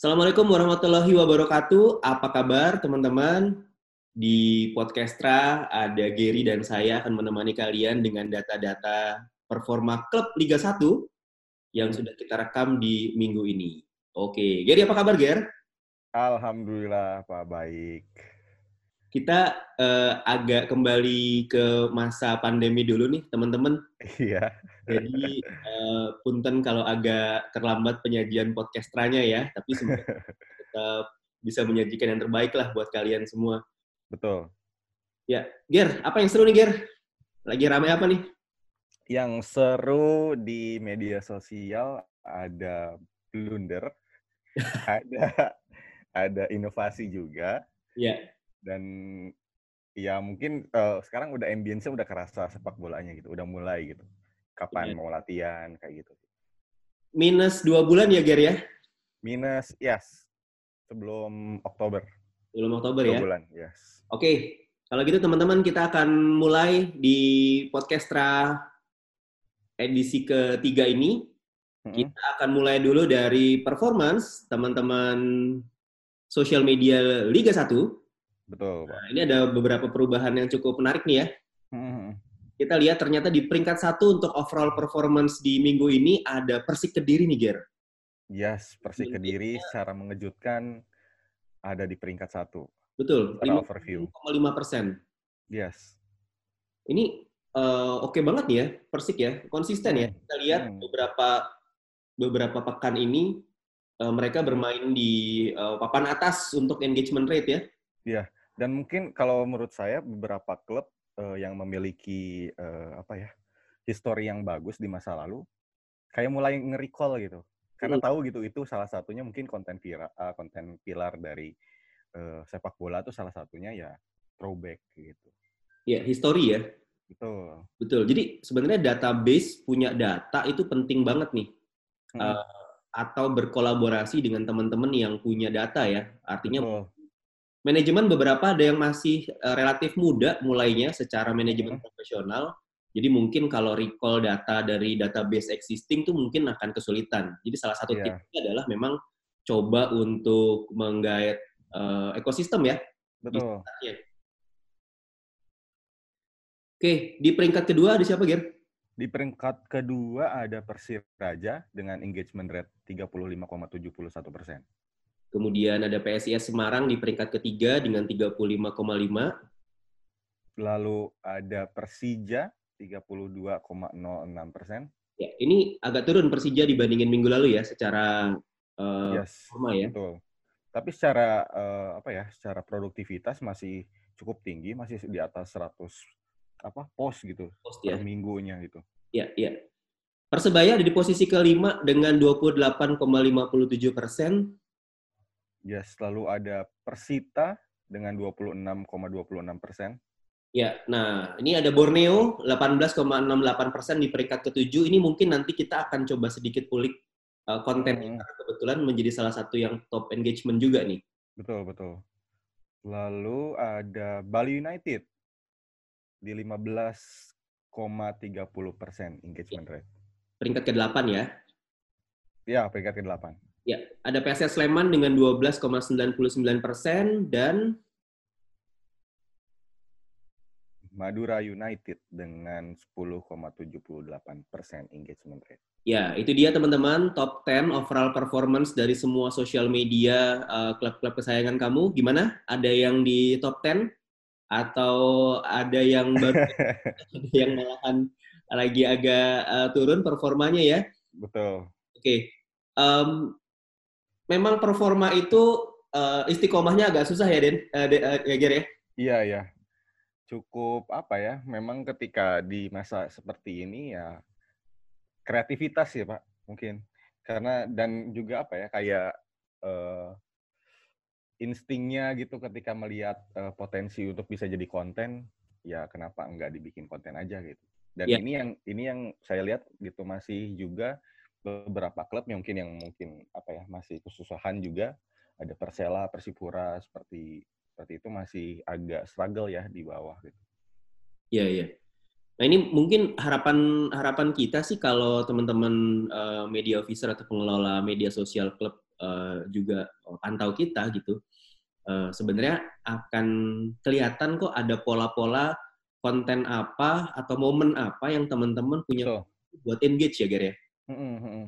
Assalamualaikum warahmatullahi wabarakatuh. Apa kabar teman-teman? Di Podcastra ada Gary dan saya akan menemani kalian dengan data-data performa klub Liga 1 yang sudah kita rekam di minggu ini. Oke, Gary apa kabar, Ger? Alhamdulillah, Pak baik. Kita uh, agak kembali ke masa pandemi dulu nih, teman-teman. Iya. Jadi uh, punten kalau agak terlambat penyajian podcastranya ya, tapi semoga tetap bisa menyajikan yang terbaik lah buat kalian semua. Betul. Ya, Ger, apa yang seru nih Ger? Lagi ramai apa nih? Yang seru di media sosial ada blunder, ada ada inovasi juga. Iya. Dan ya mungkin uh, sekarang udah ambience-nya udah kerasa sepak bolanya gitu, udah mulai gitu. Kapan ya. mau latihan kayak gitu. Minus dua bulan ya Ger ya? Minus, yes. Sebelum Oktober. Sebelum Oktober dua ya? bulan, yes. Oke, kalau gitu teman-teman kita akan mulai di podcastra edisi ketiga ini. Kita akan mulai dulu dari performance teman-teman sosial media Liga 1. Betul, Pak. Nah, ini ada beberapa perubahan yang cukup menarik nih ya. Hmm. Kita lihat ternyata di peringkat satu untuk overall performance di minggu ini ada Persik Kediri nih, Ger. Yes, Persik Kediri secara mengejutkan ada di peringkat satu. Betul, 5,5 persen. Yes. Ini uh, oke okay banget nih ya, Persik ya, konsisten ya. Kita lihat hmm. beberapa beberapa pekan ini uh, mereka bermain di uh, papan atas untuk engagement rate ya. Iya, dan mungkin kalau menurut saya beberapa klub uh, yang memiliki uh, apa ya histori yang bagus di masa lalu kayak mulai nge-recall gitu karena hmm. tahu gitu itu salah satunya mungkin konten viral uh, konten pilar dari uh, sepak bola itu salah satunya ya throwback gitu. Ya, histori ya. Betul. Betul. Jadi sebenarnya database punya data itu penting banget nih. Hmm. Uh, atau berkolaborasi dengan teman-teman yang punya data ya. Artinya Betul manajemen beberapa ada yang masih uh, relatif muda mulainya secara manajemen hmm. profesional. Jadi mungkin kalau recall data dari database existing tuh mungkin akan kesulitan. Jadi salah satu yeah. tipsnya adalah memang coba untuk menggait uh, ekosistem ya. Betul. Oke, di peringkat kedua ada siapa, Ger? Di peringkat kedua ada Persiraja dengan engagement rate 35,71 persen. Kemudian ada PSIS Semarang di peringkat ketiga dengan 35,5. Lalu ada Persija 32,06 persen. Ya, ini agak turun Persija dibandingin minggu lalu ya secara uh, yes, ya. Betul. Tapi secara uh, apa ya, secara produktivitas masih cukup tinggi, masih di atas 100 apa pos gitu post, ya. per minggunya gitu. Iya, iya. Persebaya ada di posisi kelima dengan 28,57 persen. Yes, lalu ada Persita dengan 26,26 persen. Ya, nah ini ada Borneo 18,68 persen di peringkat ketujuh. Ini mungkin nanti kita akan coba sedikit pulik uh, konten hmm. kebetulan menjadi salah satu yang top engagement juga nih. Betul betul. Lalu ada Bali United di 15,30 persen engagement ya. rate. Peringkat ke-8 ya? Ya, peringkat ke-8. Ya, ada PSS Sleman dengan 12,99 persen dan Madura United dengan 10,78 persen engagement rate. Ya, itu dia teman-teman top 10 overall performance dari semua sosial media uh, klub-klub kesayangan kamu. Gimana? Ada yang di top 10 atau ada yang baru ada yang malahan lagi agak uh, turun performanya ya? Betul. Oke. Okay. Um, memang performa itu uh, istiqomahnya agak susah ya, Den? Uh, de, uh, ya, Ger, ya? Iya, iya. Cukup apa ya, memang ketika di masa seperti ini ya kreativitas ya, Pak, mungkin. Karena, dan juga apa ya, kayak uh, instingnya gitu ketika melihat uh, potensi untuk bisa jadi konten, ya kenapa enggak dibikin konten aja gitu. Dan yeah. ini yang ini yang saya lihat gitu masih juga beberapa klub yang mungkin yang mungkin apa ya masih kesusahan juga ada Persela, Persipura seperti seperti itu masih agak struggle ya di bawah gitu. Iya iya. Nah ini mungkin harapan harapan kita sih kalau teman-teman uh, media officer atau pengelola media sosial klub uh, juga pantau kita gitu, uh, sebenarnya akan kelihatan kok ada pola-pola konten apa atau momen apa yang teman-teman punya so. buat engage ya, Ger ya. Mm -hmm.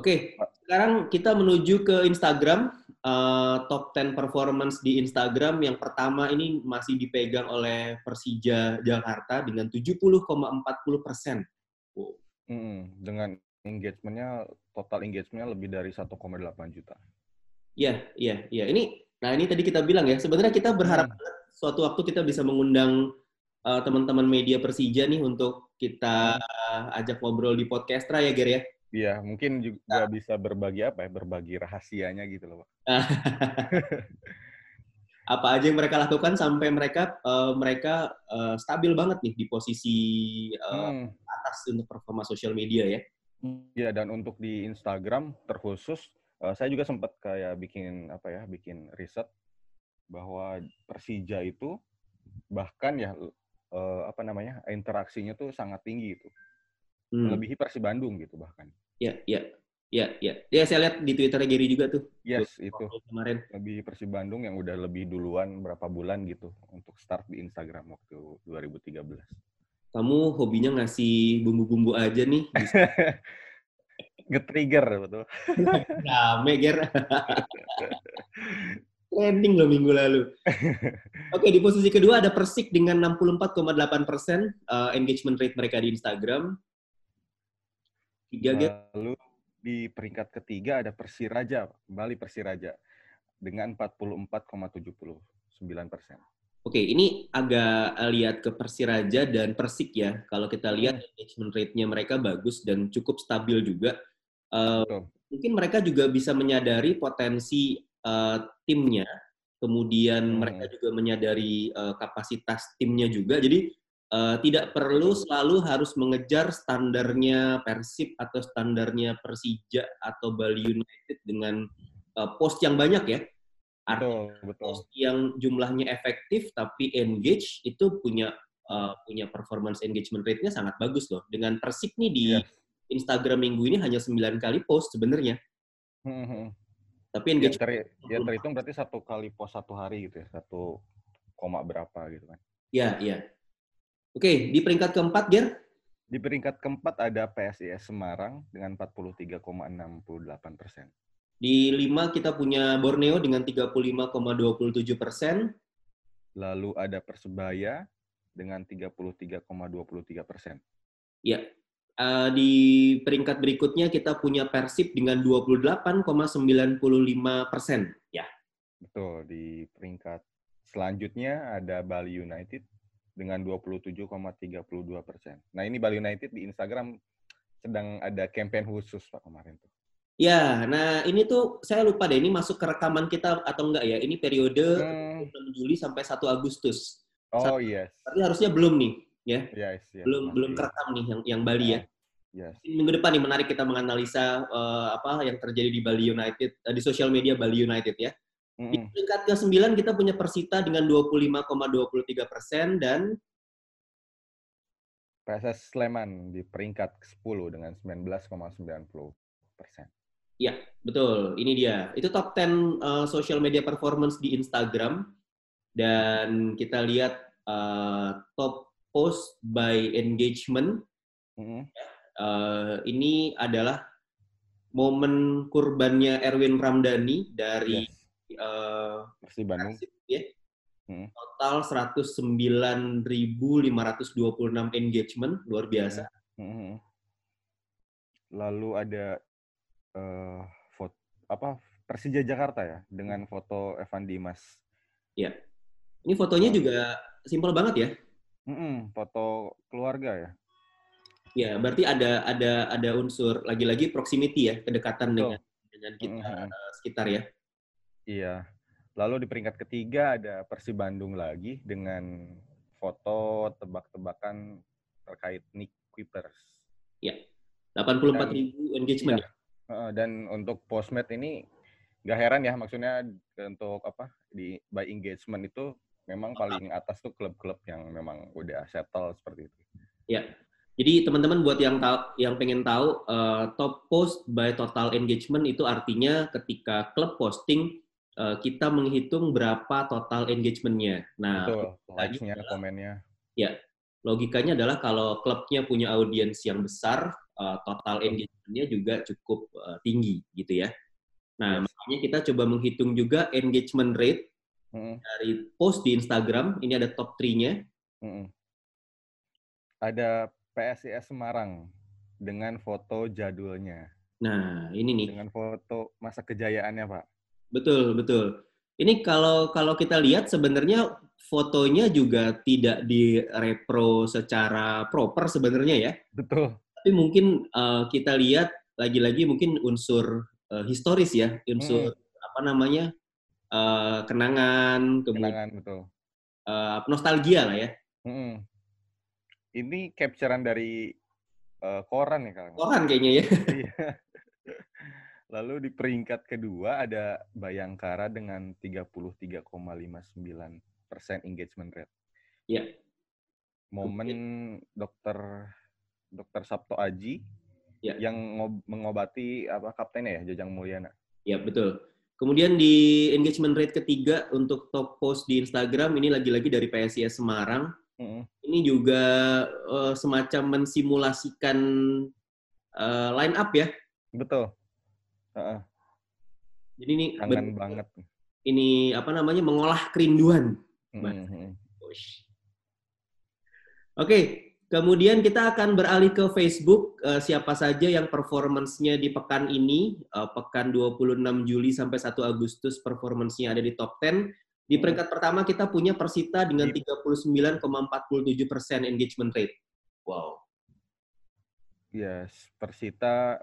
Oke, sekarang kita menuju ke Instagram. Uh, top 10 performance di Instagram yang pertama ini masih dipegang oleh Persija Jakarta dengan 70,40 persen. Wow. Hmm, dengan engagementnya total engagementnya lebih dari 1,8 juta. Iya, iya, iya. Ini, nah ini tadi kita bilang ya. Sebenarnya kita berharap hmm. suatu waktu kita bisa mengundang uh, teman-teman media Persija nih untuk kita ajak ngobrol di podcastra ya, Ger ya. Iya, mungkin juga nah. bisa berbagi apa ya, berbagi rahasianya gitu loh, Pak. apa aja yang mereka lakukan sampai mereka uh, mereka uh, stabil banget nih di posisi uh, hmm. atas untuk performa sosial media ya. Iya, dan untuk di Instagram terkhusus uh, saya juga sempat kayak bikin apa ya, bikin riset bahwa Persija itu bahkan ya uh, apa namanya, interaksinya tuh sangat tinggi itu hmm. melebihi Persib Bandung gitu bahkan. Ya, ya, ya, ya. Ya saya lihat di Twitter Gary juga tuh. Yes, tuh, itu. Kemarin. Lebih Persib Bandung yang udah lebih duluan berapa bulan gitu untuk start di Instagram waktu 2013. Kamu hobinya ngasih bumbu-bumbu aja nih. Nge-trigger betul. Rame, Ger. Trending loh minggu lalu. Oke, di posisi kedua ada Persik dengan 64,8 persen uh, engagement rate mereka di Instagram. Tiga Lalu di peringkat ketiga ada Persiraja, kembali Persiraja dengan 44,79 persen. Oke, ini agak lihat ke Persiraja dan Persik ya. Kalau kita lihat hmm. engagement rate-nya mereka bagus dan cukup stabil juga. Uh, mungkin mereka juga bisa menyadari potensi uh, timnya, kemudian hmm. mereka juga menyadari uh, kapasitas timnya juga. Jadi uh, tidak perlu selalu harus mengejar standarnya Persib atau standarnya Persija atau Bali United dengan uh, post yang banyak ya. Artinya betul, betul. post yang jumlahnya efektif tapi engage itu punya uh, punya performance engagement rate-nya sangat bagus loh. Dengan Persib nih di yes. Instagram minggu ini hanya 9 kali post sebenarnya. Hmm, hmm. Tapi ya, engage ya, ter, ya terhitung berarti satu kali post satu hari gitu ya, satu koma berapa gitu kan? Ya, iya. Oke, di peringkat keempat, Ger? Di peringkat keempat ada PSIS Semarang dengan 43,68 persen. Di lima kita punya Borneo dengan 35,27 persen. Lalu ada Persebaya dengan 33,23 persen. Ya, uh, di peringkat berikutnya kita punya Persib dengan 28,95 persen. Ya. Betul. Di peringkat selanjutnya ada Bali United dengan 27,32 persen. Nah ini Bali United di Instagram sedang ada campaign khusus Pak kemarin tuh. Ya, nah ini tuh saya lupa deh, ini masuk ke rekaman kita atau enggak ya? Ini periode hmm. Juli sampai 1 Agustus. Oh yes. Tapi harusnya belum nih, ya? Yes, yes belum masih. belum kerekam nih yang yang Bali ya. Yes. Minggu depan nih menarik kita menganalisa uh, apa yang terjadi di Bali United uh, di sosial media Bali United ya. Di peringkat ke-9 kita punya Persita dengan 25,23 persen dan PSS Sleman di peringkat ke-10 dengan 19,90 persen. Iya, betul. Ini dia. Itu top 10 uh, social media performance di Instagram. Dan kita lihat uh, top post by engagement. Mm -hmm. uh, ini adalah momen kurbannya Erwin Ramdhani dari yes uh, Persib Bandung. Ya. Hmm. Total 109.526 engagement, luar biasa. Hmm. Hmm. Lalu ada uh, foto apa Persija Jakarta ya dengan foto Evan Dimas. Ya. Ini fotonya juga simpel banget ya. Hmm, foto keluarga ya. Ya, berarti ada ada ada unsur lagi-lagi proximity ya, kedekatan dengan dengan kita hmm. sekitar ya. Iya. Lalu di peringkat ketiga ada Persib Bandung lagi dengan foto tebak-tebakan terkait Nick Kuipers. Iya. 84 ribu engagement iya. ya. Dan untuk postmed ini gak heran ya maksudnya untuk apa di by engagement itu memang paling atas tuh klub-klub yang memang udah settle seperti itu. Iya. Jadi teman-teman buat yang tahu, yang pengen tahu uh, top post by total engagement itu artinya ketika klub posting uh, kita menghitung berapa total engagementnya. Nah, likes-nya, komennya. Ya, logikanya adalah kalau klubnya punya audiens yang besar, uh, total engagementnya juga cukup uh, tinggi gitu ya. Nah, makanya kita coba menghitung juga engagement rate hmm. dari post di Instagram. Ini ada top 3-nya. Hmm. Ada PSIS Semarang dengan foto jadulnya. Nah, ini nih. Dengan foto masa kejayaannya, Pak. Betul, betul. Ini kalau kalau kita lihat sebenarnya fotonya juga tidak direpro secara proper sebenarnya ya. Betul. Tapi mungkin uh, kita lihat lagi-lagi mungkin unsur uh, historis ya, unsur hmm. apa namanya uh, kenangan, kenangan betul. Uh, nostalgia lah ya. Hmm. Ini capturean dari uh, koran ya kalau. Koran kayaknya ya. Iya. Lalu di peringkat kedua ada Bayangkara dengan 33,59 persen engagement rate. Iya. Momen dokter dokter Sabto Aji ya. yang mengobati apa kaptennya ya Jajang Mulyana. Ya betul. Kemudian di engagement rate ketiga untuk top post di Instagram ini lagi-lagi dari PSIS Semarang. Mm-hmm. Ini juga uh, semacam mensimulasikan uh, line up ya. Betul. Uh-uh. Jadi ini kangen banget. Ini apa namanya mengolah kerinduan. Mm-hmm. Oke, okay, Kemudian kita akan beralih ke Facebook. Uh, siapa saja yang performance-nya di pekan ini, uh, pekan 26 Juli sampai 1 Agustus performance-nya ada di top 10. Di peringkat pertama kita punya Persita dengan 39,47 persen engagement rate. Wow. Yes, Persita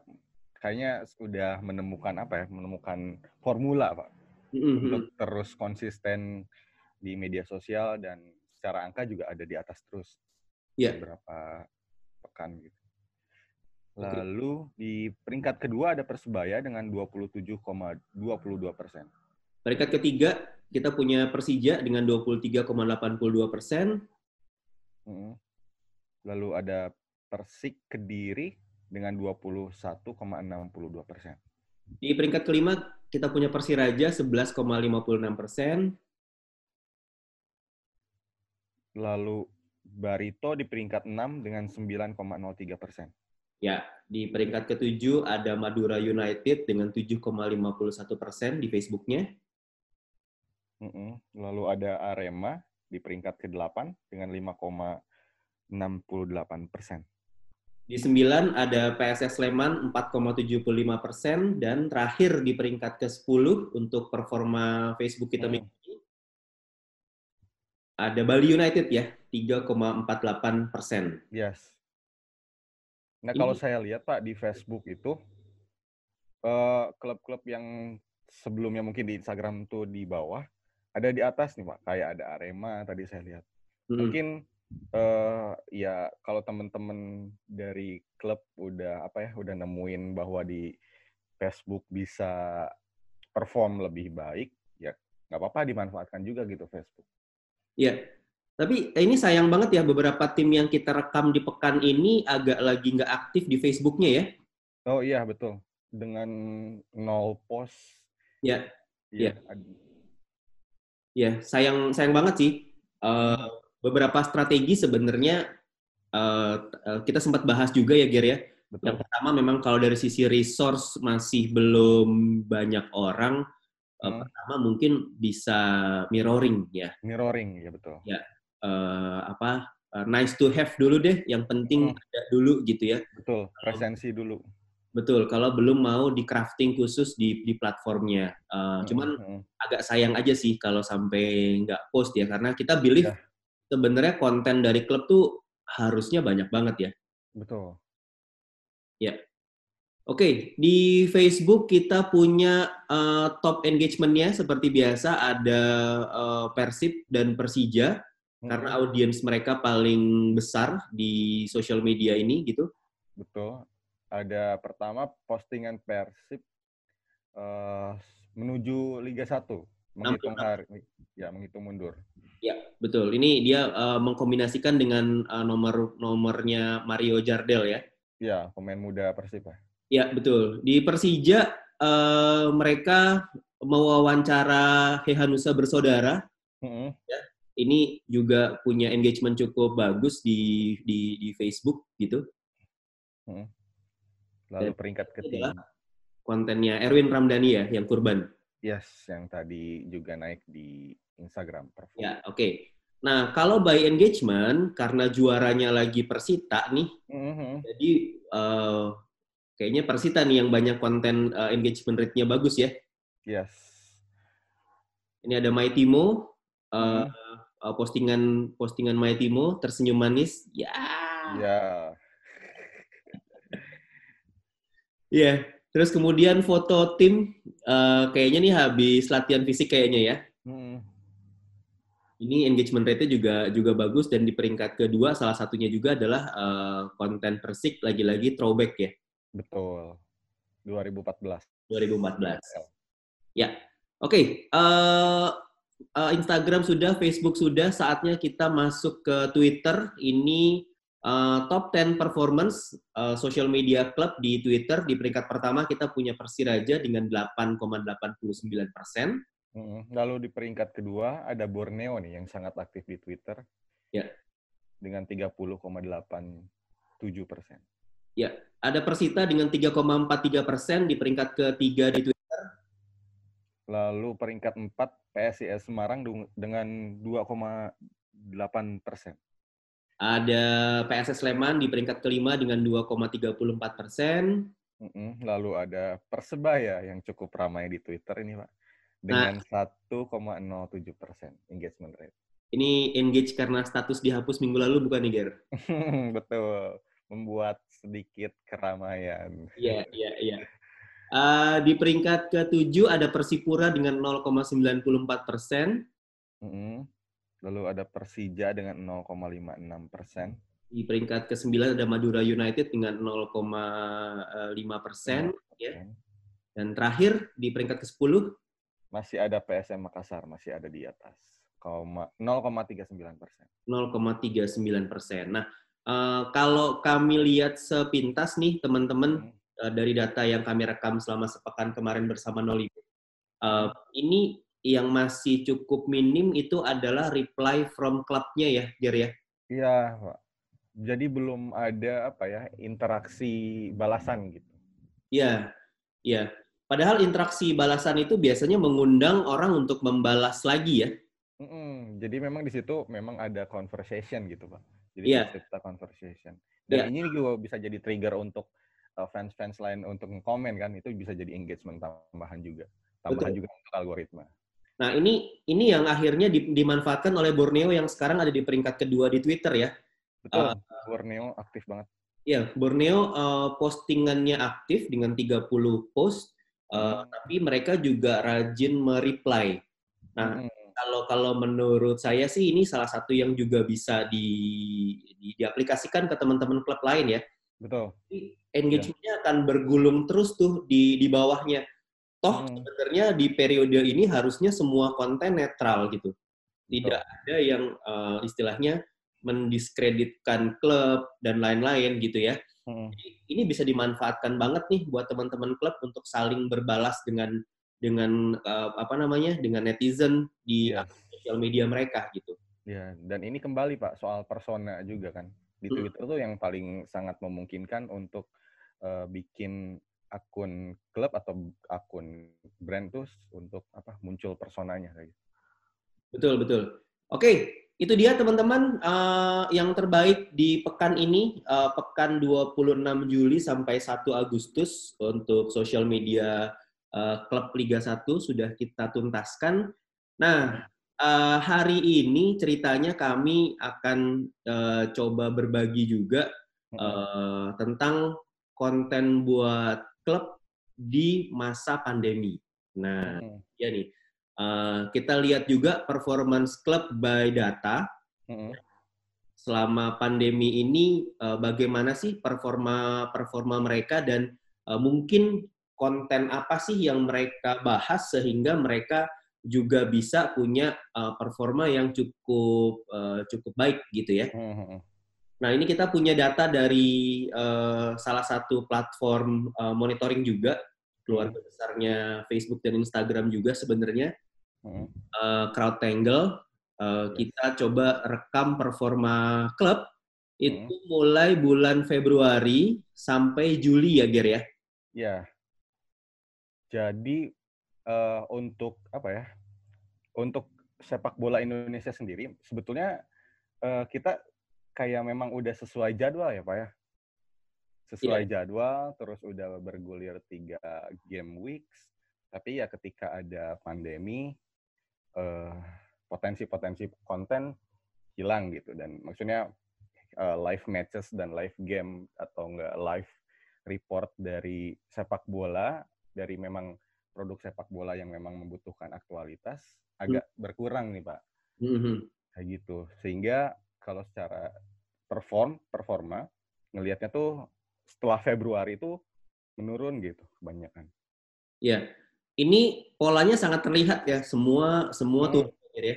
kayaknya sudah menemukan apa ya, menemukan formula pak, mm-hmm. untuk terus konsisten di media sosial dan secara angka juga ada di atas terus yeah. beberapa pekan gitu. Lalu okay. di peringkat kedua ada Persebaya dengan 27,22 persen. Peringkat ketiga kita punya Persija dengan 23,82 persen. Lalu ada Persik Kediri dengan 21,62 persen. Di peringkat kelima kita punya Persiraja 11,56 persen. Lalu Barito di peringkat 6 dengan 9,03 persen. Ya, di peringkat ketujuh ada Madura United dengan 7,51 persen di Facebooknya. Lalu ada Arema di peringkat ke-8 dengan 5,68 persen. Di 9 ada PSS Sleman 4,75 persen dan terakhir di peringkat ke-10 untuk performa Facebook kita hmm. ini ada Bali United ya 3,48 persen. Yes. Nah kalau Ini... saya lihat Pak di Facebook itu eh, klub-klub uh, yang sebelumnya mungkin di Instagram tuh di bawah ada di atas nih Pak kayak ada Arema tadi saya lihat. Hmm. Mungkin uh, ya kalau teman-teman dari klub udah apa ya udah nemuin bahwa di Facebook bisa perform lebih baik ya nggak apa-apa dimanfaatkan juga gitu Facebook. Iya, tapi eh, ini sayang banget ya beberapa tim yang kita rekam di pekan ini agak lagi nggak aktif di Facebooknya ya. Oh iya betul. Dengan nol post. Ya. Iya. Ya, sayang sayang banget sih. Uh, beberapa strategi sebenarnya uh, kita sempat bahas juga ya Ger ya. Betul. Yang pertama memang kalau dari sisi resource masih belum banyak orang. Hmm. Pertama mungkin bisa mirroring ya. Mirroring ya betul. Ya uh, apa uh, nice to have dulu deh, yang penting hmm. ada dulu gitu ya. Betul, presensi dulu. Betul, kalau belum mau di crafting khusus di di platformnya. Uh, hmm. Cuman hmm. agak sayang aja sih kalau sampai nggak post ya, karena kita believe ya. sebenarnya konten dari klub tuh harusnya banyak banget ya. Betul. Ya. Oke, okay, di Facebook kita punya uh, top engagementnya seperti biasa ada uh, Persib dan Persija karena hmm. audiens mereka paling besar di sosial media ini gitu. Betul. Ada pertama postingan Persib uh, menuju Liga 1 menghitung hari, ya menghitung mundur. Ya, betul. Ini dia uh, mengkombinasikan dengan uh, nomor nomornya Mario Jardel ya. Ya, pemain muda Persib. Ya, betul. Di Persija uh, mereka mewawancara Hehanusa bersaudara. Mm -hmm. Ya, ini juga punya engagement cukup bagus di di, di Facebook gitu. Hmm. Lalu Dan peringkat ketiga. Kontennya Erwin Ramdhani ya, yang kurban. Yes, yang tadi juga naik di Instagram. Perform. Ya, oke. Okay. Nah, kalau by engagement, karena juaranya lagi Persita nih, mm-hmm. jadi uh, kayaknya Persita nih yang banyak konten uh, engagement rate-nya bagus ya. Yes. Ini ada My Timo, uh, mm uh, postingan postingan My Timo tersenyum manis. Ya. Ya. Iya. Terus kemudian foto tim uh, kayaknya nih habis latihan fisik kayaknya ya. Hmm. Ini engagement rate-nya juga juga bagus dan di peringkat kedua salah satunya juga adalah uh, konten Persik lagi-lagi throwback ya. Betul. 2014. 2014. Ya. Oke, okay. uh, uh, Instagram sudah, Facebook sudah, saatnya kita masuk ke Twitter. Ini uh, top 10 performance uh, social media club di Twitter. Di peringkat pertama kita punya Persiraja dengan 8,89 persen. Lalu di peringkat kedua ada Borneo nih yang sangat aktif di Twitter. Ya. Dengan 30,87 persen. Ya, ada Persita dengan 3,43 persen di peringkat ketiga di Twitter. Lalu peringkat 4 PSIS Semarang dengan 2,8 persen. Ada PSS Sleman di peringkat kelima dengan 2,34 persen. Lalu ada Persebaya yang cukup ramai di Twitter ini, Pak. Dengan nah, 1,07 persen engagement rate. Ini engage karena status dihapus minggu lalu bukan nih, Ger? Betul. Membuat sedikit keramaian. Iya, iya, iya. Uh, di peringkat ke-7 ada Persipura dengan 0,94 persen. Mm -hmm. Lalu ada Persija dengan 0,56 persen. Di peringkat ke-9 ada Madura United dengan 0,5 persen. Ya. Dan terakhir di peringkat ke-10 masih ada PSM Makassar, masih ada di atas 0,39 persen. 0,39 persen. Nah, uh, kalau kami lihat sepintas nih teman-teman, hmm uh, dari data yang kami rekam selama sepekan kemarin bersama Noli. Uh, ini yang masih cukup minim itu adalah reply from clubnya ya, Ger ya? Iya, Pak. Jadi belum ada apa ya interaksi balasan gitu. Iya, iya. Padahal interaksi balasan itu biasanya mengundang orang untuk membalas lagi ya. Mm -mm. Jadi memang di situ memang ada conversation gitu, Pak. Jadi yeah. kita conversation. Dan yeah. ini juga bisa jadi trigger untuk Eh, fans-fans lain untuk komen kan itu bisa jadi engagement tambahan juga tambahan Betul. juga untuk algoritma. Nah ini ini yang akhirnya dimanfaatkan oleh Borneo yang sekarang ada di peringkat kedua di Twitter ya. Betul. Uh, Borneo aktif banget. Iya, Borneo uh, postingannya aktif dengan 30 post, uh, hmm. tapi mereka juga rajin mereply. Nah, hmm. kalau kalau menurut saya sih ini salah satu yang juga bisa di, di diaplikasikan ke teman-teman klub lain ya. Betul. Engagement-nya ya. akan bergulung terus tuh di di bawahnya. Toh hmm. sebenarnya di periode ini harusnya semua konten netral gitu. Tidak Betul. ada yang uh, istilahnya mendiskreditkan klub dan lain-lain gitu ya. Hmm. ini bisa dimanfaatkan banget nih buat teman-teman klub untuk saling berbalas dengan dengan uh, apa namanya dengan netizen di yeah. sosial media mereka gitu. Ya, dan ini kembali Pak soal persona juga kan di. Twitter tuh yang paling sangat memungkinkan untuk uh, bikin akun klub atau akun brand tuh untuk apa muncul personanya kayak gitu. Betul betul. Oke, itu dia teman-teman uh, yang terbaik di pekan ini uh, pekan 26 Juli sampai 1 Agustus untuk sosial media uh, klub Liga 1 sudah kita tuntaskan. Nah, uh, hari ini ceritanya kami akan uh, coba berbagi juga uh, tentang konten buat klub di masa pandemi. Nah, hmm. ya nih, uh, kita lihat juga performance klub by data. Hmm. Selama pandemi ini, uh, bagaimana sih performa performa mereka dan uh, mungkin konten apa sih yang mereka bahas sehingga mereka juga bisa punya uh, performa yang cukup uh, cukup baik gitu ya. Hmm. hmm, hmm. Nah ini kita punya data dari uh, salah satu platform uh, monitoring juga keluarga besarnya Facebook dan Instagram juga sebenarnya uh, CrowdTangle. Uh, kita coba rekam performa klub itu mulai bulan Februari sampai Juli ya Ger ya? Ya. Jadi uh, untuk apa ya? Untuk sepak bola Indonesia sendiri sebetulnya uh, kita kayak memang udah sesuai jadwal ya Pak ya? Sesuai yeah. jadwal, terus udah bergulir tiga game weeks. Tapi ya ketika ada pandemi, potensi-potensi uh, konten hilang gitu. Dan maksudnya uh, live matches dan live game atau enggak live report dari sepak bola dari memang produk sepak bola yang memang membutuhkan aktualitas agak hmm. berkurang nih pak hmm. kayak gitu sehingga kalau secara perform performa ngelihatnya tuh setelah Februari itu menurun gitu kebanyakan ya ini polanya sangat terlihat ya semua semua hmm. tuh ya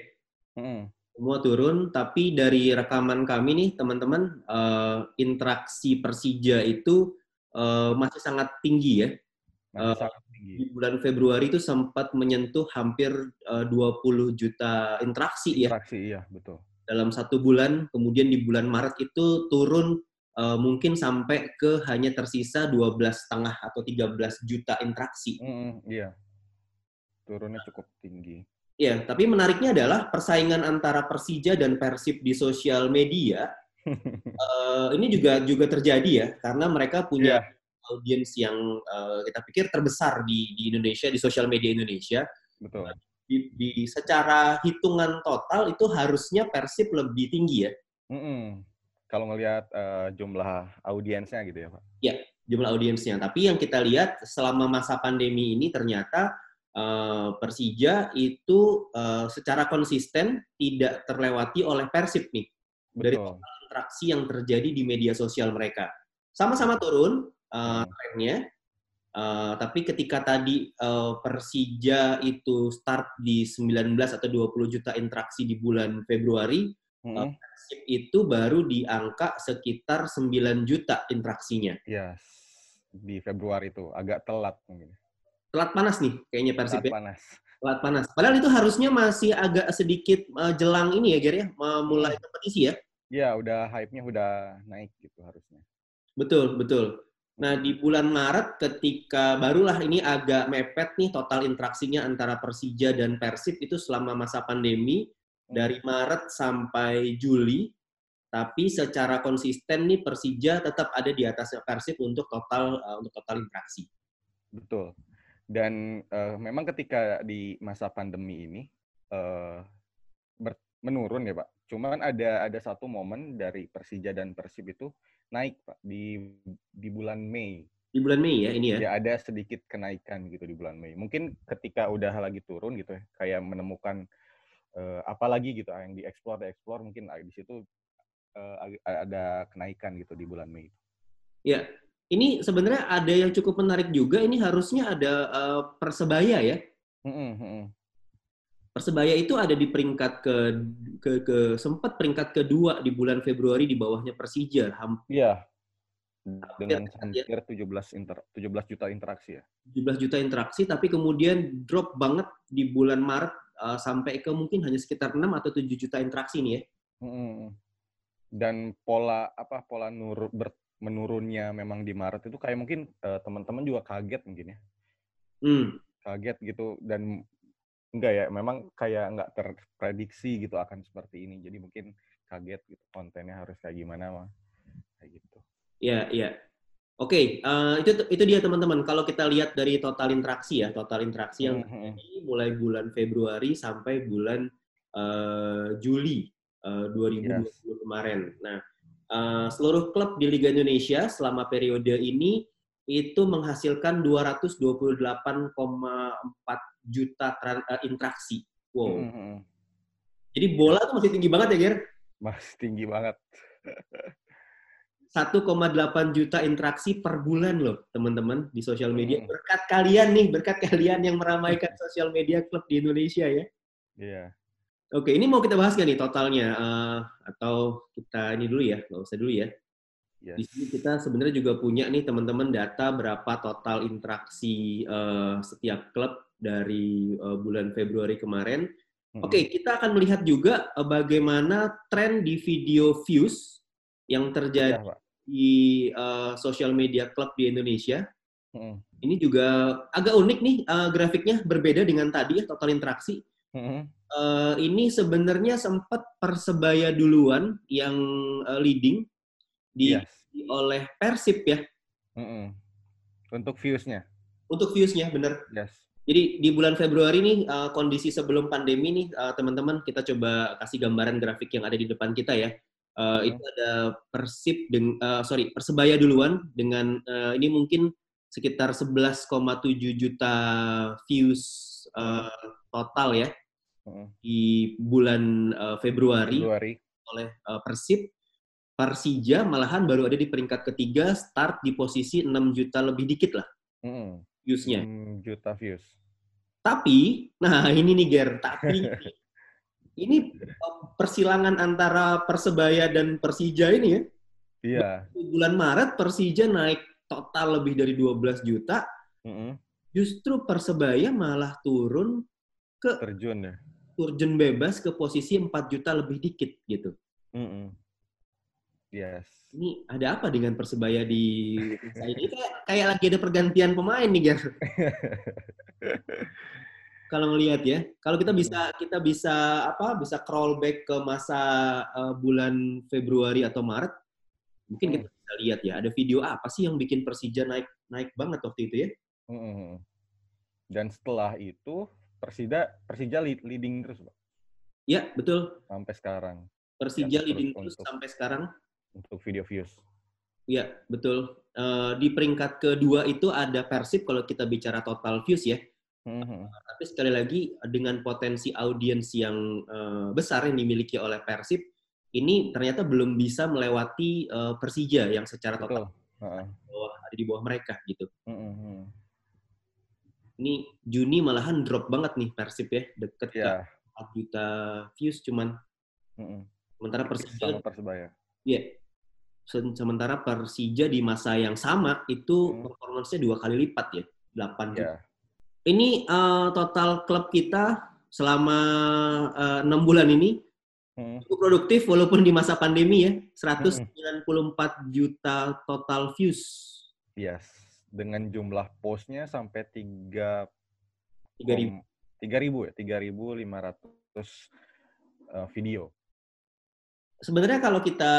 hmm semua turun, tapi dari rekaman kami nih teman-teman uh, interaksi Persija itu uh, masih sangat tinggi ya. uh, sangat. Di bulan Februari itu sempat menyentuh hampir uh, 20 juta interaksi, ya. Interaksi iya, betul. Dalam satu bulan, kemudian di bulan Maret itu turun uh, mungkin sampai ke hanya tersisa 12 setengah atau 13 juta interaksi. Mm, iya. Turunnya cukup tinggi. Ya, tapi menariknya adalah persaingan antara Persija dan Persib di sosial media uh, ini juga juga terjadi ya karena mereka punya yeah. Audiens yang uh, kita pikir terbesar di di Indonesia di sosial media Indonesia. Betul. Di, di secara hitungan total itu harusnya Persib lebih tinggi ya. Mm -mm. Kalau ngelihat uh, jumlah audiensnya gitu ya Pak? Ya, jumlah audiensnya. Tapi yang kita lihat selama masa pandemi ini ternyata uh, Persija itu uh, secara konsisten tidak terlewati oleh Persib nih Betul. dari total interaksi yang terjadi di media sosial mereka. Sama-sama turun uh, trennya, uh, tapi ketika tadi uh, Persija itu start di 19 atau 20 juta interaksi di bulan Februari, hmm. uh, Persib itu baru di angka sekitar 9 juta interaksinya. Yes, di Februari itu agak telat mungkin telat panas nih kayaknya Persib telat ya. panas. Telat panas. Padahal itu harusnya masih agak sedikit uh, jelang ini ya, Ger ya, mulai hmm. kompetisi ya. Iya, udah hype-nya udah naik gitu harusnya. Betul, betul. Nah, di bulan Maret ketika barulah ini agak mepet nih total interaksinya antara Persija dan Persib itu selama masa pandemi hmm. dari Maret sampai Juli. Tapi secara konsisten nih Persija tetap ada di atas Persib untuk total uh, untuk total interaksi. Betul. Dan uh, memang ketika di masa pandemi ini uh, menurun ya Pak. Cuman ada ada satu momen dari Persija dan Persib itu naik Pak di di bulan Mei. Di bulan Mei ya ini ya? Ya ada sedikit kenaikan gitu di bulan Mei. Mungkin ketika udah lagi turun gitu ya, kayak menemukan uh, apa lagi gitu yang dieksplor dieksplor mungkin di situ uh, ada kenaikan gitu di bulan Mei. Ya, ini sebenarnya ada yang cukup menarik juga. Ini harusnya ada uh, persebaya ya. Persebaya itu ada di peringkat ke, ke ke sempat peringkat kedua di bulan Februari di bawahnya Persija. Hampir. Iya. Dengan hampir 17 inter, 17 juta interaksi ya. 17 juta interaksi tapi kemudian drop banget di bulan Maret uh, sampai ke mungkin hanya sekitar 6 atau 7 juta interaksi nih ya. Dan pola apa pola nur ber, menurunnya memang di Maret itu kayak mungkin uh, teman-teman juga kaget mungkin ya. Hmm. Kaget gitu dan enggak ya, memang kayak nggak terprediksi gitu akan seperti ini. Jadi mungkin kaget gitu kontennya harus kayak gimana mah. Kayak gitu. Iya, iya. Oke, okay, uh, eh, itu itu dia teman-teman. Kalau kita lihat dari total interaksi ya, total interaksi yang mm -hmm. mulai bulan Februari sampai bulan uh, Juli uh, 2020 yes. kemarin. Nah, uh, seluruh klub di Liga Indonesia selama periode ini itu menghasilkan 228,4 juta uh, interaksi. Wow. Mm -hmm. Jadi bola tuh masih tinggi banget ya, Ger? Masih tinggi banget. 1,8 juta interaksi per bulan loh, teman-teman, di sosial media. Hmm. Berkat kalian nih, berkat kalian yang meramaikan sosial media klub di Indonesia ya. Iya. Yeah. Oke, ini mau kita bahas gak nih totalnya? Uh, atau kita ini dulu ya, nggak usah dulu ya. Yes. Di sini kita sebenarnya juga punya nih teman-teman data berapa total interaksi uh, setiap klub dari uh, bulan Februari kemarin. Hmm. Oke, kita akan melihat juga uh, bagaimana tren di video views yang terjadi ya, di uh, sosial media klub di Indonesia. Hmm. Ini juga agak unik nih uh, grafiknya berbeda dengan tadi ya total interaksi. Hmm. Uh, ini sebenarnya sempat persebaya duluan yang uh, leading di yes. oleh Persib ya. Hmm. Untuk viewsnya. Untuk viewsnya bener. Yes. Jadi di bulan Februari nih uh, kondisi sebelum pandemi nih uh, teman-teman kita coba kasih gambaran grafik yang ada di depan kita ya. Uh, itu ada Persib deng uh, sorry Persebaya duluan dengan uh, ini mungkin sekitar 11,7 juta views uh, total ya di bulan uh, Februari, Februari oleh uh, Persib. Persija malahan baru ada di peringkat ketiga, start di posisi 6 juta lebih dikit lah hmm. viewsnya. 6 juta views. Tapi, nah ini nih Ger, tapi ini persilangan antara Persebaya dan Persija ini ya. Iya. Bulan Maret Persija naik total lebih dari 12 juta. Mm -hmm. Justru Persebaya malah turun ke terjun ya. Turjun bebas ke posisi 4 juta lebih dikit gitu. Mm -hmm. Yes. Ini ada apa dengan Persebaya di ini kayak kayak lagi ada pergantian pemain nih, Ger. kalau ngelihat ya. Kalau kita bisa kita bisa apa? Bisa crawl back ke masa uh, bulan Februari atau Maret, mungkin kita hmm. bisa lihat ya. Ada video apa sih yang bikin Persija naik naik banget waktu itu ya? Hmm. Dan setelah itu Persija Persija leading terus, Pak. Ya, betul. Sampai sekarang. Persija leading terus, terus sampai sekarang. Untuk video views. Iya, betul. Uh, di peringkat kedua itu ada Persib kalau kita bicara total views ya. Mm-hmm. Tapi sekali lagi dengan potensi audiens yang uh, besar yang dimiliki oleh Persib, ini ternyata belum bisa melewati uh, Persija yang secara total uh-huh. bawah, ada di bawah mereka gitu. Mm-hmm. Ini Juni malahan drop banget nih Persib ya, deket yeah. ke 4 juta views cuman. Mm-hmm. Sementara Persija Persebaya. Iya. Sementara Persija di masa yang sama itu mm. performance dua kali lipat ya, 8 juta. Yeah ini uh, total klub kita selama eh, enam uh, bulan ini hmm. cukup produktif walaupun di masa pandemi ya 194 hmm. juta total views. Yes, dengan jumlah postnya sampai tiga tiga ribu tiga ribu ya tiga ribu lima ratus eh, video. Sebenarnya kalau kita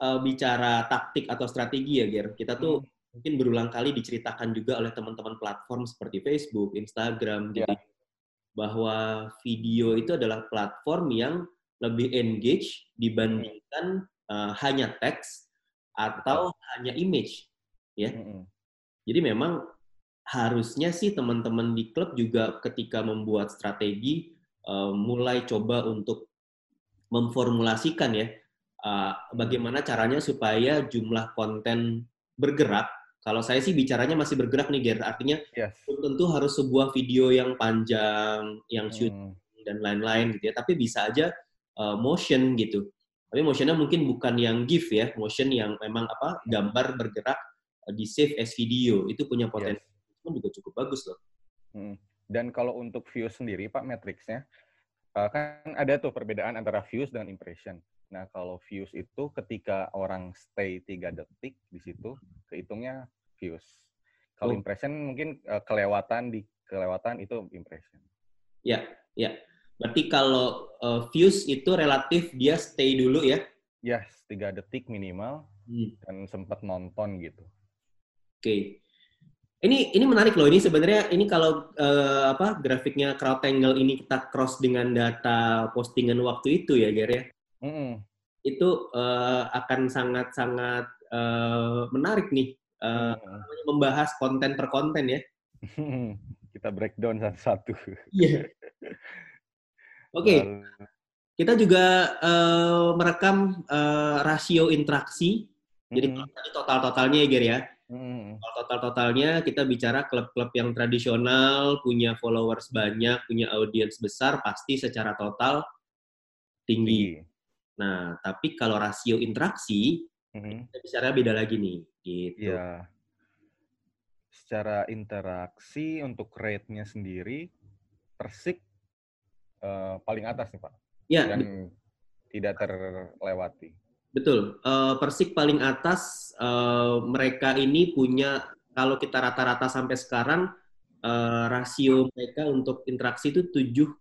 uh, bicara taktik atau strategi ya, Ger, kita tuh hmm mungkin berulang kali diceritakan juga oleh teman-teman platform seperti Facebook, Instagram, yeah. gitu, bahwa video itu adalah platform yang lebih engage dibandingkan uh, hanya teks atau Betul. hanya image, ya. Mm -hmm. Jadi memang harusnya sih teman-teman di klub juga ketika membuat strategi uh, mulai coba untuk memformulasikan ya uh, bagaimana caranya supaya jumlah konten bergerak kalau saya sih bicaranya masih bergerak nih, Ger. Artinya yes. tentu harus sebuah video yang panjang, yang shoot hmm. dan lain-lain gitu ya. Tapi bisa aja uh, motion gitu. Tapi motionnya mungkin bukan yang GIF ya, motion yang memang apa gambar bergerak uh, di save as video itu punya potensi yes. juga cukup bagus loh. Hmm. Dan kalau untuk views sendiri, Pak, matriksnya uh, kan ada tuh perbedaan antara views dengan impression. Nah, kalau views itu ketika orang stay tiga detik di situ, kehitungnya views. Kalau oh. impression mungkin uh, kelewatan di kelewatan itu impression. Ya, ya. Berarti kalau uh, views itu relatif dia stay dulu ya? Ya, yes, tiga detik minimal hmm. dan sempat nonton gitu. Oke. Okay. Ini ini menarik loh. Ini sebenarnya ini kalau uh, apa grafiknya CrowdTangle ini kita cross dengan data postingan waktu itu ya, Ger ya. Mm -hmm. Itu uh, akan sangat-sangat uh, menarik nih uh, membahas konten per konten ya. Kita breakdown satu-satu. Iya. Yeah. Oke. Okay. Kita juga uh, merekam uh, rasio interaksi Jadi mm -hmm. total-totalnya ya, Ger ya. Hmm. Kalau total-totalnya kita bicara klub-klub yang tradisional, punya followers banyak, punya audiens besar, pasti secara total tinggi. tinggi. Nah, tapi kalau rasio interaksi, hmm. kita bicara beda lagi nih. Gitu. Ya. Secara interaksi untuk rate-nya sendiri, Persik uh, paling atas nih Pak. Ya. Dan tidak terlewati. Betul. Uh, Persik paling atas uh, mereka ini punya kalau kita rata-rata sampai sekarang uh, rasio mereka untuk interaksi itu 7,6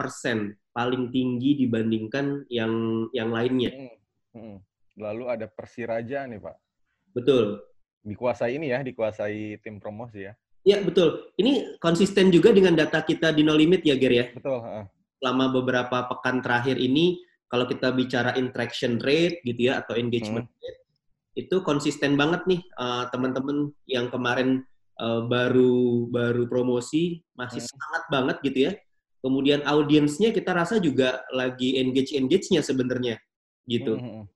persen paling tinggi dibandingkan yang yang lainnya. Hmm. Hmm. Lalu ada Persiraja nih Pak. Betul. Dikuasai ini ya, dikuasai tim promosi ya. Iya betul. Ini konsisten juga dengan data kita di No Limit ya Ger ya. Betul. Uh. Selama beberapa pekan terakhir ini kalau kita bicara interaction rate gitu ya atau engagement hmm. rate itu konsisten banget nih uh, teman-teman yang kemarin uh, baru baru promosi masih hmm. sangat banget gitu ya. Kemudian audiensnya kita rasa juga lagi engage engage-nya sebenarnya gitu. Hmm, hmm, hmm.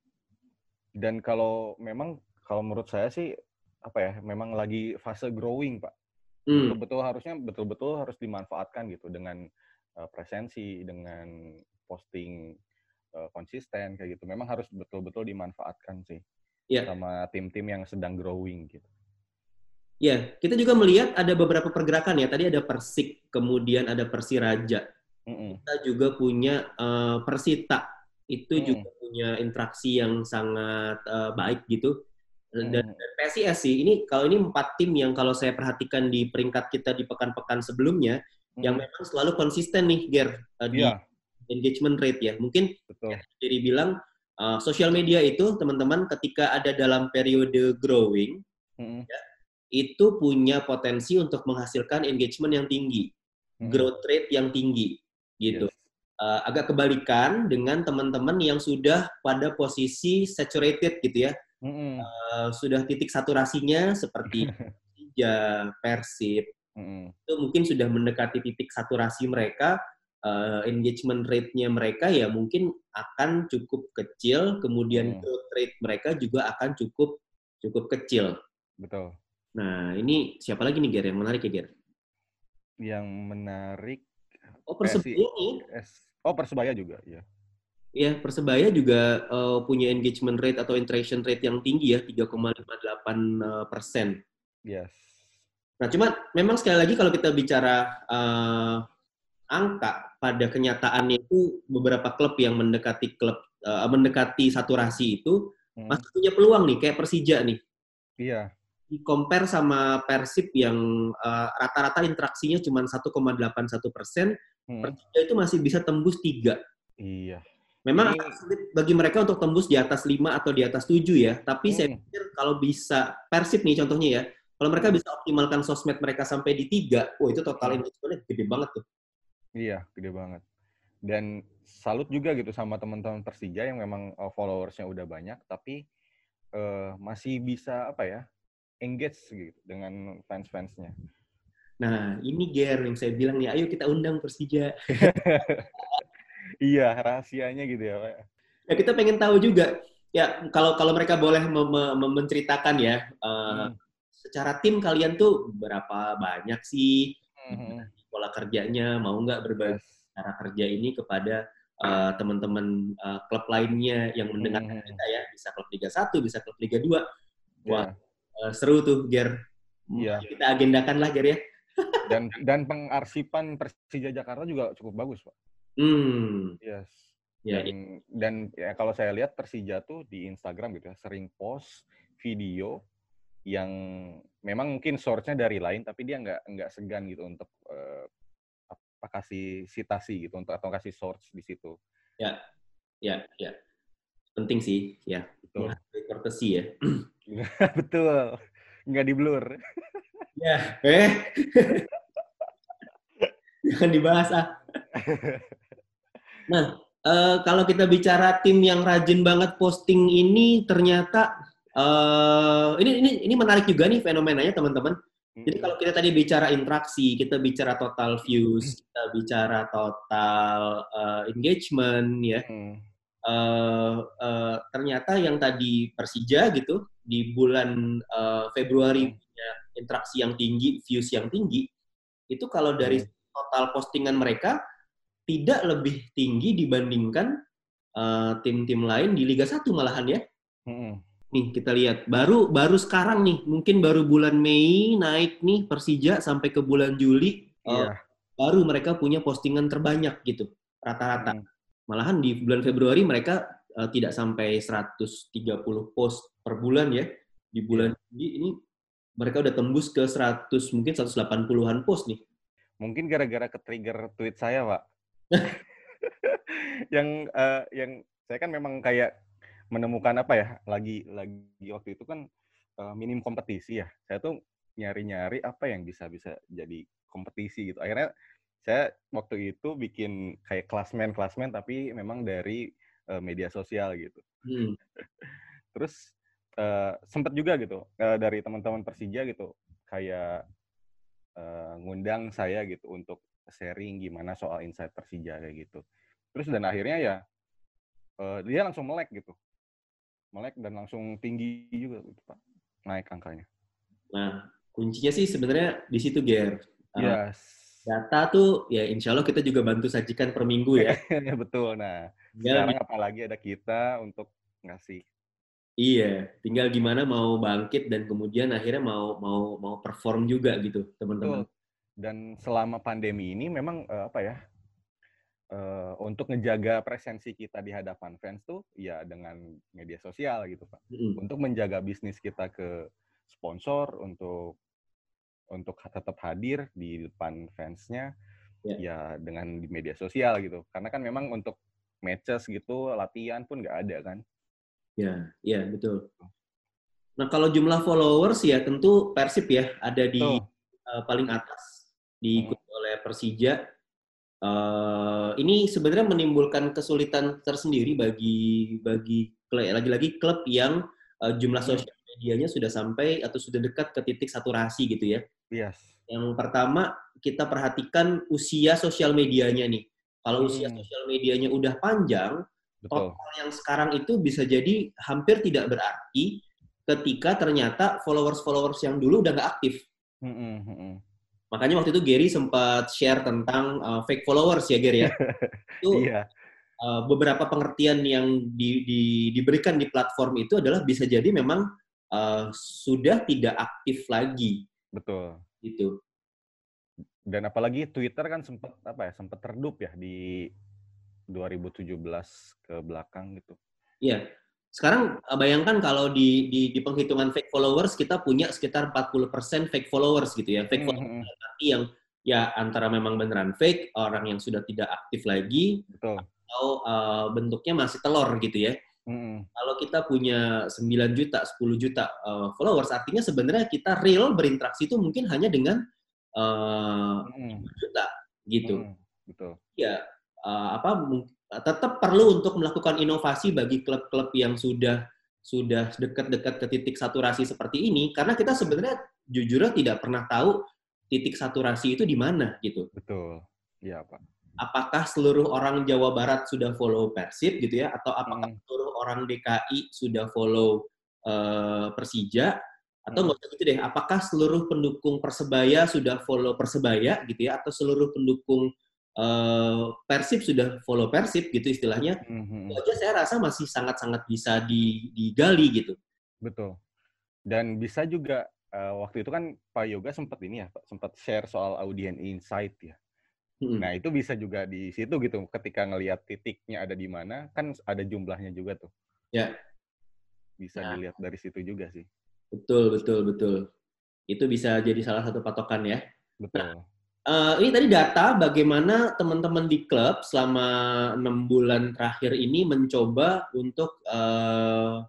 Dan kalau memang kalau menurut saya sih apa ya memang lagi fase growing pak. Hmm. Betul-betul harusnya betul-betul harus dimanfaatkan gitu dengan uh, presensi dengan posting uh, konsisten kayak gitu. Memang harus betul-betul dimanfaatkan sih yeah. sama tim-tim yang sedang growing gitu. Ya, yeah. kita juga melihat ada beberapa pergerakan ya. Tadi ada Persik, kemudian ada Persiraja. Mm -mm. Kita juga punya uh, Persita. Itu mm. juga punya interaksi yang sangat uh, baik gitu. Dan, mm. PSIS sih, ini kalau ini empat tim yang kalau saya perhatikan di peringkat kita di pekan-pekan sebelumnya, mm. yang memang selalu konsisten nih, Ger, uh, di yeah engagement rate ya. Mungkin Betul. Ya, jadi bilang uh, sosial media itu teman-teman ketika ada dalam periode growing hmm. ya, itu punya potensi untuk menghasilkan engagement yang tinggi, hmm. growth rate yang tinggi gitu. Yes. Uh, agak kebalikan dengan teman-teman yang sudah pada posisi saturated gitu ya. hmm Uh, sudah titik saturasinya seperti Persija, Persib. hmm Itu mungkin sudah mendekati titik saturasi mereka uh, engagement rate-nya mereka ya mungkin akan cukup kecil, kemudian hmm. growth rate mereka juga akan cukup cukup kecil. Betul. Nah, ini siapa lagi nih Ger yang menarik ya Ger? Yang menarik Oh, Persebaya nih. Oh, Persebaya juga, ya. Ya, Persebaya juga uh, punya engagement rate atau interaction rate yang tinggi ya, 3,58 eh, persen. Yes. Nah, cuma memang sekali lagi kalau kita bicara uh, angka pada kenyataannya itu beberapa klub yang mendekati klub uh, mendekati saturasi itu hmm. masih punya peluang nih kayak Persija nih. Iya. Di compare sama Persib yang uh, rata-rata interaksinya cuma 1,81 persen, hmm. Persija itu masih bisa tembus tiga. Iya. Memang sulit bagi mereka untuk tembus di atas 5 atau di atas 7 ya. Tapi hmm. saya pikir kalau bisa Persib nih contohnya ya, kalau mereka bisa optimalkan sosmed mereka sampai di tiga, oh itu total hmm. engagementnya gede banget tuh. Iya, gede banget. Dan salut juga gitu sama teman-teman Persija yang memang uh, followersnya udah banyak, tapi uh, masih bisa apa ya engage gitu dengan fans-fansnya. Nah, ini Ger yang saya bilang nih, ayo kita undang Persija. iya, rahasianya gitu ya, Pak. Ya kita pengen tahu juga. Ya, kalau kalau mereka boleh mem mem menceritakan ya, uh, hmm. secara tim kalian tuh berapa banyak sih? Hmm kerjanya, mau nggak berbagi cara kerja ini kepada uh, teman-teman uh, klub lainnya yang mendengarkan hmm. kita ya, bisa klub Liga 1, bisa klub Liga 2. Wah, yeah. uh, seru tuh, Ger. Yeah. Kita agendakan lah, Ger ya. dan dan pengarsipan Persija Jakarta juga cukup bagus, Pak. Hmm. Yes. Ya, dan, dan ya kalau saya lihat Persija tuh di Instagram gitu ya, sering post video yang memang mungkin source-nya dari lain tapi dia nggak nggak segan gitu untuk uh, kasih citasi gitu untuk atau kasih source di situ. Ya, ya, ya. Penting sih, ya. Betul. Courtesy ya. Betul. Nggak di blur. ya, eh. Jangan dibahas ah. Nah, uh, kalau kita bicara tim yang rajin banget posting ini ternyata Uh, ini ini ini menarik juga nih fenomenanya teman-teman. Jadi kalau kita tadi bicara interaksi, kita bicara total views, kita bicara total uh, engagement, ya. Hmm. uh, uh, ternyata yang tadi Persija gitu di bulan uh, Februari punya interaksi yang tinggi, views yang tinggi, itu kalau dari total postingan mereka tidak lebih tinggi dibandingkan tim-tim uh, lain di Liga 1 malahan ya. Hmm. Nih kita lihat baru baru sekarang nih mungkin baru bulan Mei naik nih Persija sampai ke bulan Juli yeah. uh, baru mereka punya postingan terbanyak gitu rata-rata. Hmm. Malahan di bulan Februari mereka uh, tidak sampai 130 post per bulan ya. Di bulan yeah. Juli ini mereka udah tembus ke 100 mungkin 180-an post nih. Mungkin gara-gara ke trigger tweet saya, Pak. yang uh, yang saya kan memang kayak menemukan apa ya lagi lagi waktu itu kan uh, minim kompetisi ya. Saya tuh nyari-nyari apa yang bisa bisa jadi kompetisi gitu. Akhirnya saya waktu itu bikin kayak klasmen klasmen tapi memang dari uh, media sosial gitu. Hmm. terus uh, sempet juga gitu uh, dari teman-teman Persija gitu kayak uh, ngundang saya gitu untuk sharing gimana soal insight Persija kayak gitu. Terus dan akhirnya ya uh, dia langsung melek gitu melek dan langsung tinggi juga gitu Pak naik angkanya. Nah kuncinya sih sebenarnya di situ Ger. Yes. Data tuh ya insya Allah kita juga bantu sajikan per minggu ya. ya betul. Nah ya, sekarang apalagi ada kita untuk ngasih. Iya, tinggal gimana mau bangkit dan kemudian akhirnya mau mau mau perform juga gitu teman-teman. Dan selama pandemi ini memang uh, apa ya uh, untuk ngejaga presensi kita di hadapan fans tuh ya dengan media sosial gitu pak. Mm. Untuk menjaga bisnis kita ke sponsor untuk untuk tetap hadir di depan fansnya yeah. ya dengan di media sosial gitu. Karena kan memang untuk matches gitu latihan pun nggak ada kan. Ya, yeah, ya yeah, betul. Nah kalau jumlah followers ya tentu Persib ya ada di uh, paling atas diikuti hmm. oleh Persija Uh, ini sebenarnya menimbulkan kesulitan tersendiri bagi bagi lagi-lagi klub yang uh, jumlah hmm. sosial medianya sudah sampai atau sudah dekat ke titik saturasi gitu ya. Yes. Yang pertama kita perhatikan usia sosial medianya nih. Kalau usia hmm. sosial medianya udah panjang, Betul. total yang sekarang itu bisa jadi hampir tidak berarti ketika ternyata followers-followers yang dulu udah nggak aktif. Hmm, hmm, hmm. Makanya waktu itu Gary sempat share tentang uh, fake followers ya Gary ya. itu iya. uh, beberapa pengertian yang di, di, diberikan di platform itu adalah bisa jadi memang uh, sudah tidak aktif lagi. Betul. Itu. Dan apalagi Twitter kan sempat apa ya sempat redup ya di 2017 ke belakang gitu. Iya. Sekarang eh, bayangkan kalau di, di, di penghitungan fake followers kita punya sekitar 40% fake followers gitu ya. Fake mm -hmm. followers arti yang ya antara memang beneran fake, orang yang sudah tidak aktif lagi, Betul. atau uh, bentuknya masih telur gitu ya. Mm. Kalau kita punya 9 juta, 10 juta uh, followers, artinya sebenarnya kita real berinteraksi itu mungkin hanya dengan uh, mm. juta gitu. Mm. Betul. Ya, uh, apa tetap perlu untuk melakukan inovasi bagi klub-klub yang sudah sudah dekat-dekat ke titik saturasi seperti ini karena kita sebenarnya jujur tidak pernah tahu titik saturasi itu di mana gitu. Betul. Iya, Pak. Apakah seluruh orang Jawa Barat sudah follow Persib gitu ya atau apakah hmm. seluruh orang DKI sudah follow uh, Persija atau nggak hmm. usah gitu deh, apakah seluruh pendukung Persebaya sudah follow Persebaya gitu ya atau seluruh pendukung uh, Persib sudah follow Persib gitu istilahnya, mm-hmm. itu aja saya rasa masih sangat-sangat bisa digali gitu. Betul. Dan bisa juga uh, waktu itu kan Pak Yoga sempat ini ya, sempat share soal audien insight ya. Hmm. Nah itu bisa juga di situ gitu, ketika ngelihat titiknya ada di mana, kan ada jumlahnya juga tuh. Ya. Bisa nah. dilihat dari situ juga sih. Betul, betul, betul. Itu bisa jadi salah satu patokan ya. Betul. Nah, Uh, ini tadi data bagaimana teman-teman di klub selama enam bulan terakhir ini mencoba untuk uh,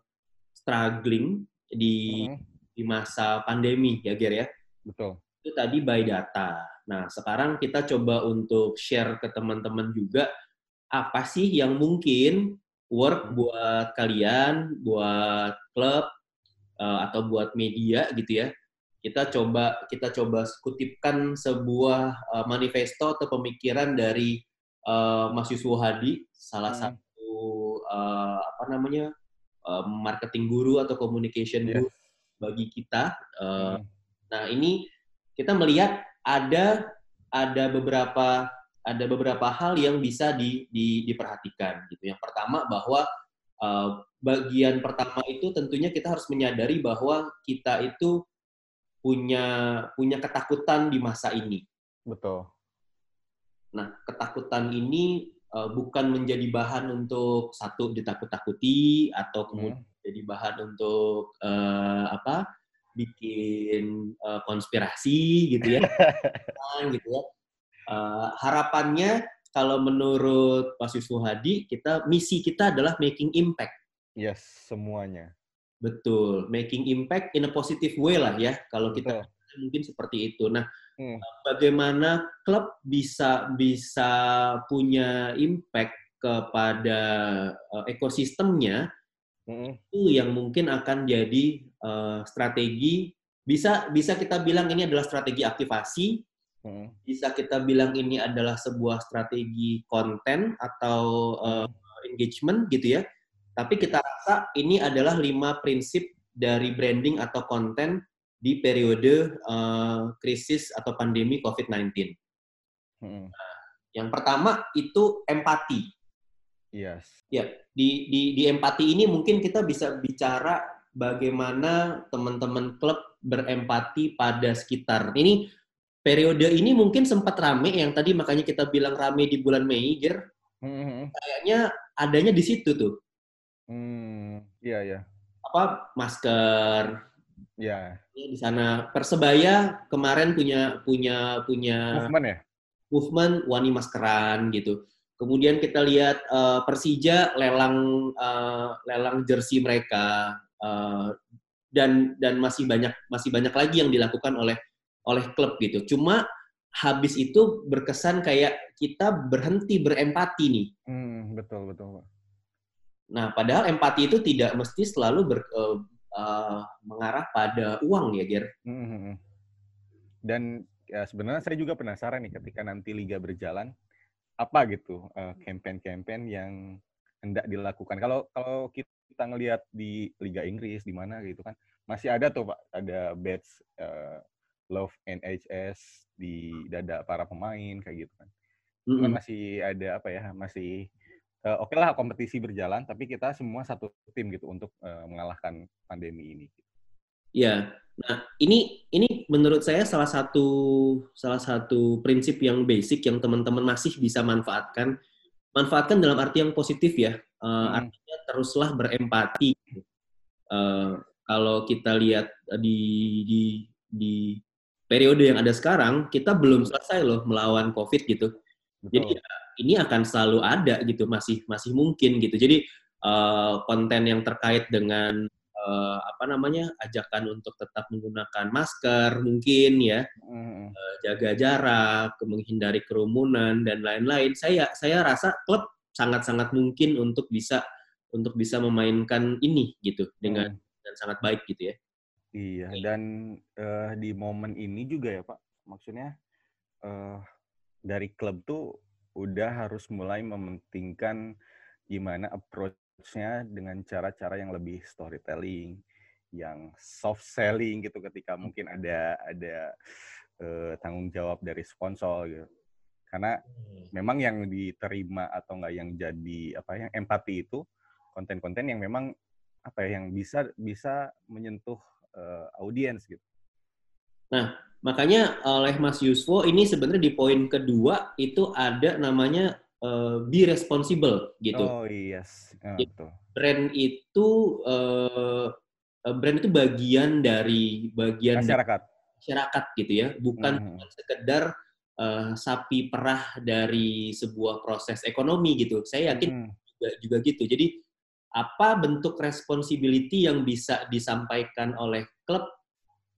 struggling di hmm. di masa pandemi ya Ger ya. Betul. Itu tadi by data. Nah sekarang kita coba untuk share ke teman-teman juga apa sih yang mungkin work buat kalian, buat klub uh, atau buat media gitu ya kita coba kita coba kutipkan sebuah uh, manifesto atau pemikiran dari uh, Mas Yusuf Hadi, salah hmm. satu uh, apa namanya uh, marketing guru atau communication yes. guru bagi kita. Uh, hmm. Nah ini kita melihat ada ada beberapa ada beberapa hal yang bisa di, di, diperhatikan gitu. Yang pertama bahwa uh, bagian pertama itu tentunya kita harus menyadari bahwa kita itu punya punya ketakutan di masa ini. Betul. Nah, ketakutan ini uh, bukan menjadi bahan untuk satu ditakut-takuti atau kemudian hmm. jadi bahan untuk uh, apa? bikin uh, konspirasi gitu ya. gitu ya Uh, harapannya kalau menurut Pak Yusuf Hadi, kita misi kita adalah making impact. Yes, semuanya. Betul, making impact in a positive way lah ya. Kalau kita Betul. mungkin seperti itu. Nah, hmm. bagaimana klub bisa bisa punya impact kepada uh, ekosistemnya hmm. itu yang mungkin akan jadi uh, strategi bisa bisa kita bilang ini adalah strategi aktivasi Hmm. Bisa kita bilang ini adalah sebuah strategi konten atau uh, engagement gitu ya. Tapi kita rasa ini adalah lima prinsip dari branding atau konten di periode uh, krisis atau pandemi COVID-19. Hmm. Nah, yang pertama itu empati. Yes. Ya, di, di, di empati ini mungkin kita bisa bicara bagaimana teman-teman klub berempati pada sekitar. Ini periode ini mungkin sempat rame yang tadi makanya kita bilang rame di bulan Mei, Ger. Hmm. Kayaknya adanya di situ tuh. Hmm, iya ya. Apa masker? Ya. Di sana Persebaya kemarin punya punya punya movement ya. Movement wani maskeran gitu. Kemudian kita lihat uh, Persija lelang uh, lelang jersey mereka uh, dan dan masih banyak masih banyak lagi yang dilakukan oleh oleh klub gitu. Cuma habis itu berkesan kayak kita berhenti berempati nih. Hmm, betul betul. Nah, padahal empati itu tidak mesti selalu ber, uh, uh, mengarah pada uang ya, Ger. Hmm, hmm, hmm. Dan ya, sebenarnya saya juga penasaran nih ketika nanti liga berjalan apa gitu uh, campaign-campaign yang hendak dilakukan. Kalau kalau kita ngelihat di Liga Inggris di mana gitu kan masih ada tuh Pak, ada badge uh, love NHS di dada para pemain kayak gitu kan. Mm -hmm. masih ada apa ya, masih uh, oke okay lah kompetisi berjalan, tapi kita semua satu tim gitu untuk uh, mengalahkan pandemi ini. Iya. Nah, ini ini menurut saya salah satu salah satu prinsip yang basic yang teman-teman masih bisa manfaatkan. Manfaatkan dalam arti yang positif ya. Uh, hmm. Artinya teruslah berempati. Uh, kalau kita lihat di di di periode yang ada sekarang kita belum selesai loh melawan COVID gitu. Betul. Jadi ya, ini akan selalu ada gitu, masih masih mungkin gitu. Jadi uh, konten yang terkait dengan uh, apa namanya ajakan untuk tetap menggunakan masker mungkin ya, mm. uh, jaga jarak, menghindari kerumunan dan lain-lain. Saya saya rasa klub sangat-sangat mungkin untuk bisa untuk bisa memainkan ini gitu dengan mm. dengan sangat baik gitu ya. Iya, dan uh, di momen ini juga ya Pak, maksudnya uh, dari klub tuh udah harus mulai mementingkan gimana approach-nya dengan cara-cara yang lebih storytelling, yang soft selling gitu ketika mungkin ada ada uh, tanggung jawab dari sponsor gitu. Karena hmm. memang yang diterima atau enggak yang jadi apa yang empati itu konten-konten yang memang apa ya yang bisa bisa menyentuh uh, audiens gitu. Nah, makanya oleh Mas Yuswo ini sebenarnya di poin kedua itu ada namanya uh, be responsible gitu. Oh yes, oh, betul. Brand itu uh, brand itu bagian dari bagian masyarakat. Masyarakat gitu ya, bukan hmm. sekedar uh, sapi perah dari sebuah proses ekonomi gitu. Saya yakin hmm. juga juga gitu. Jadi apa bentuk responsibility yang bisa disampaikan oleh klub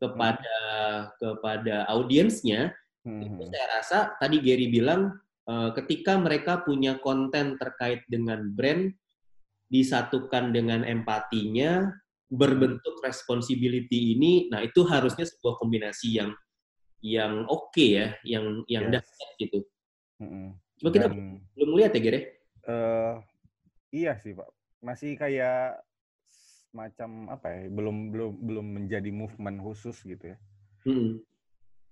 kepada kepada audiensnya hmm. itu saya rasa tadi Gary bilang uh, ketika mereka punya konten terkait dengan brand disatukan dengan empatinya berbentuk responsibility ini nah itu harusnya sebuah kombinasi yang yang oke okay ya yang yang yes. dahsyat gitu. Hmm. Cuma kita belum lihat ya Gere? Uh, iya sih Pak masih kayak macam apa ya belum belum belum menjadi movement khusus gitu ya hmm.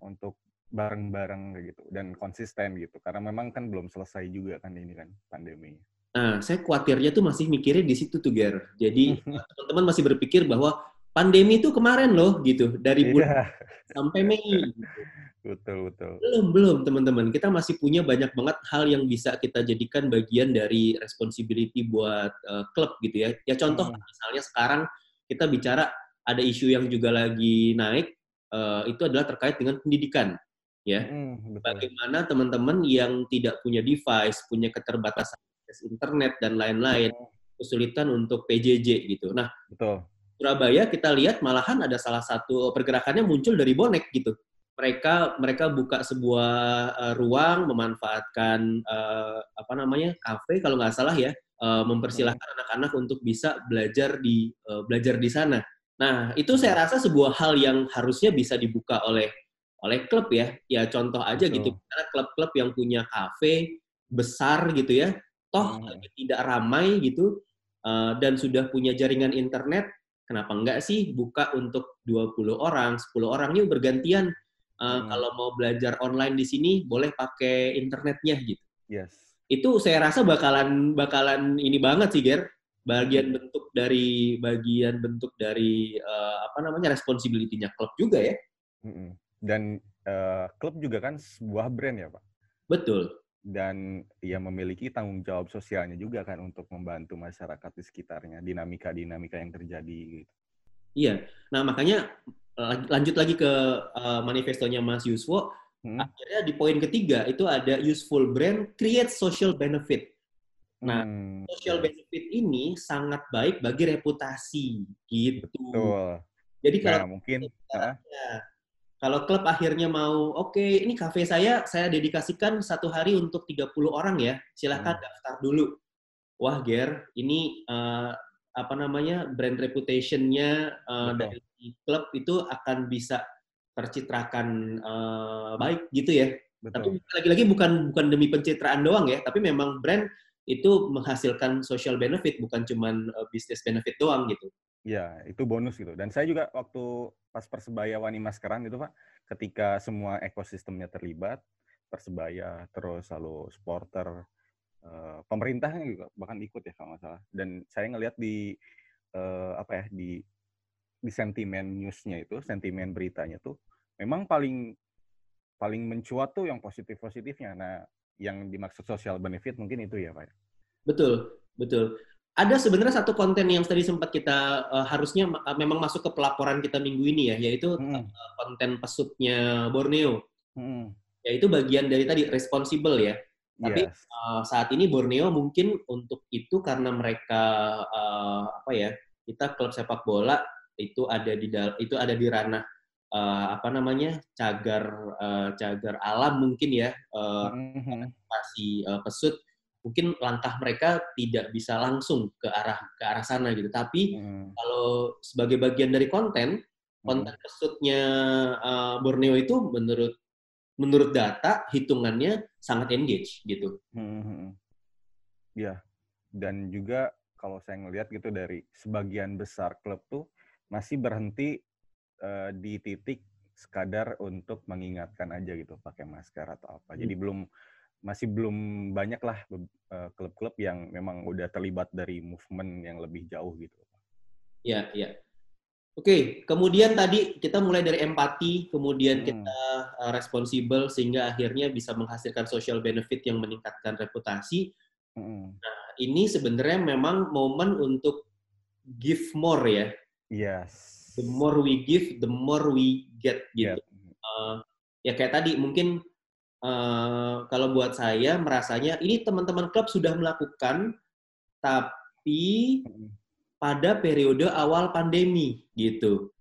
untuk bareng-bareng kayak gitu dan konsisten gitu karena memang kan belum selesai juga kan ini kan pandemi. Nah, saya khawatirnya tuh masih mikirin di situ tuh Ger. Jadi teman-teman masih berpikir bahwa pandemi itu kemarin loh gitu dari bulan yeah. sampai Mei. Gitu. Betul betul. Belum belum teman-teman. Kita masih punya banyak banget hal yang bisa kita jadikan bagian dari responsibility buat uh, klub gitu ya. Ya contoh hmm. misalnya sekarang kita bicara ada isu yang juga lagi naik uh, itu adalah terkait dengan pendidikan ya. Hmm, Bagaimana teman-teman yang tidak punya device, punya keterbatasan internet dan lain-lain, hmm. kesulitan untuk PJJ gitu. Nah, betul. Surabaya kita lihat malahan ada salah satu pergerakannya muncul dari bonek gitu mereka mereka buka sebuah uh, ruang memanfaatkan uh, apa namanya kafe kalau nggak salah ya uh, mempersilahkan hmm. anak-anak untuk bisa belajar di uh, belajar di sana. Nah itu saya rasa sebuah hal yang harusnya bisa dibuka oleh oleh klub ya. Ya contoh aja Betul. gitu karena klub-klub yang punya kafe besar gitu ya, toh hmm. tidak ramai gitu uh, dan sudah punya jaringan internet, kenapa enggak sih buka untuk 20 orang, 10 orang ini bergantian uh, hmm. kalau mau belajar online di sini boleh pakai internetnya gitu. Yes. Itu saya rasa bakalan bakalan ini banget sih Ger. Bagian bentuk dari bagian bentuk dari uh, apa namanya responsibility-nya klub juga ya. Dan uh, klub juga kan sebuah brand ya, Pak. Betul. Dan ia memiliki tanggung jawab sosialnya juga kan untuk membantu masyarakat di sekitarnya, dinamika-dinamika yang terjadi gitu. Iya. Nah, makanya lanjut lagi ke uh, manifestonya Mas Yuswo, hmm. akhirnya di poin ketiga itu ada useful brand create social benefit. Nah, hmm. social benefit ini sangat baik bagi reputasi gitu. Betul. Jadi kalau nah, mungkin ya, kalau klub akhirnya mau, oke, okay, ini kafe saya saya dedikasikan satu hari untuk 30 orang ya, silahkan hmm. daftar dulu. Wah, Ger, ini uh, apa namanya brand reputation-nya uh, dari klub itu akan bisa tercitrakan uh, baik gitu ya. Betul. Tapi lagi-lagi bukan bukan demi pencitraan doang ya, tapi memang brand itu menghasilkan social benefit bukan cuman uh, business benefit doang gitu. Ya, itu bonus gitu. Dan saya juga waktu pas Persebaya Wani Maskeran gitu, Pak, ketika semua ekosistemnya terlibat, Persebaya, terus lalu supporter, uh, pemerintahnya juga bahkan ikut ya kalau nggak salah. Dan saya ngelihat di uh, apa ya di di sentimen newsnya itu, sentimen beritanya tuh memang paling paling mencuat tuh yang positif-positifnya. Nah, yang dimaksud social benefit mungkin itu ya, Pak. Ya? Betul, betul. Ada sebenarnya satu konten yang tadi sempat kita uh, harusnya uh, memang masuk ke pelaporan kita minggu ini ya, yaitu hmm. uh, konten pesutnya Borneo. Hmm. Yaitu bagian dari tadi responsible ya. Tapi yes. uh, saat ini Borneo mungkin untuk itu karena mereka uh, apa ya, kita klub sepak bola itu ada di itu ada di ranah uh, apa namanya cagar uh, cagar alam mungkin ya uh, mm-hmm. uh, pesut mungkin langkah mereka tidak bisa langsung ke arah ke arah sana gitu tapi mm. kalau sebagai bagian dari konten konten mm. pesutnya uh, Borneo itu menurut menurut data hitungannya sangat engage gitu mm-hmm. ya dan juga kalau saya ngelihat gitu dari sebagian besar klub tuh masih berhenti uh, di titik sekadar untuk mengingatkan aja gitu pakai masker atau apa. Jadi hmm. belum masih belum banyak lah uh, klub-klub yang memang udah terlibat dari movement yang lebih jauh gitu. Iya, iya. Oke, kemudian tadi kita mulai dari empati, kemudian hmm. kita uh, responsibel sehingga akhirnya bisa menghasilkan social benefit yang meningkatkan reputasi. Hmm. Nah, ini sebenarnya memang momen untuk give more ya. Yes. The more we give, the more we get gitu. Yeah. Uh, ya kayak tadi mungkin uh, kalau buat saya merasanya ini teman-teman klub sudah melakukan, tapi pada periode awal pandemi gitu.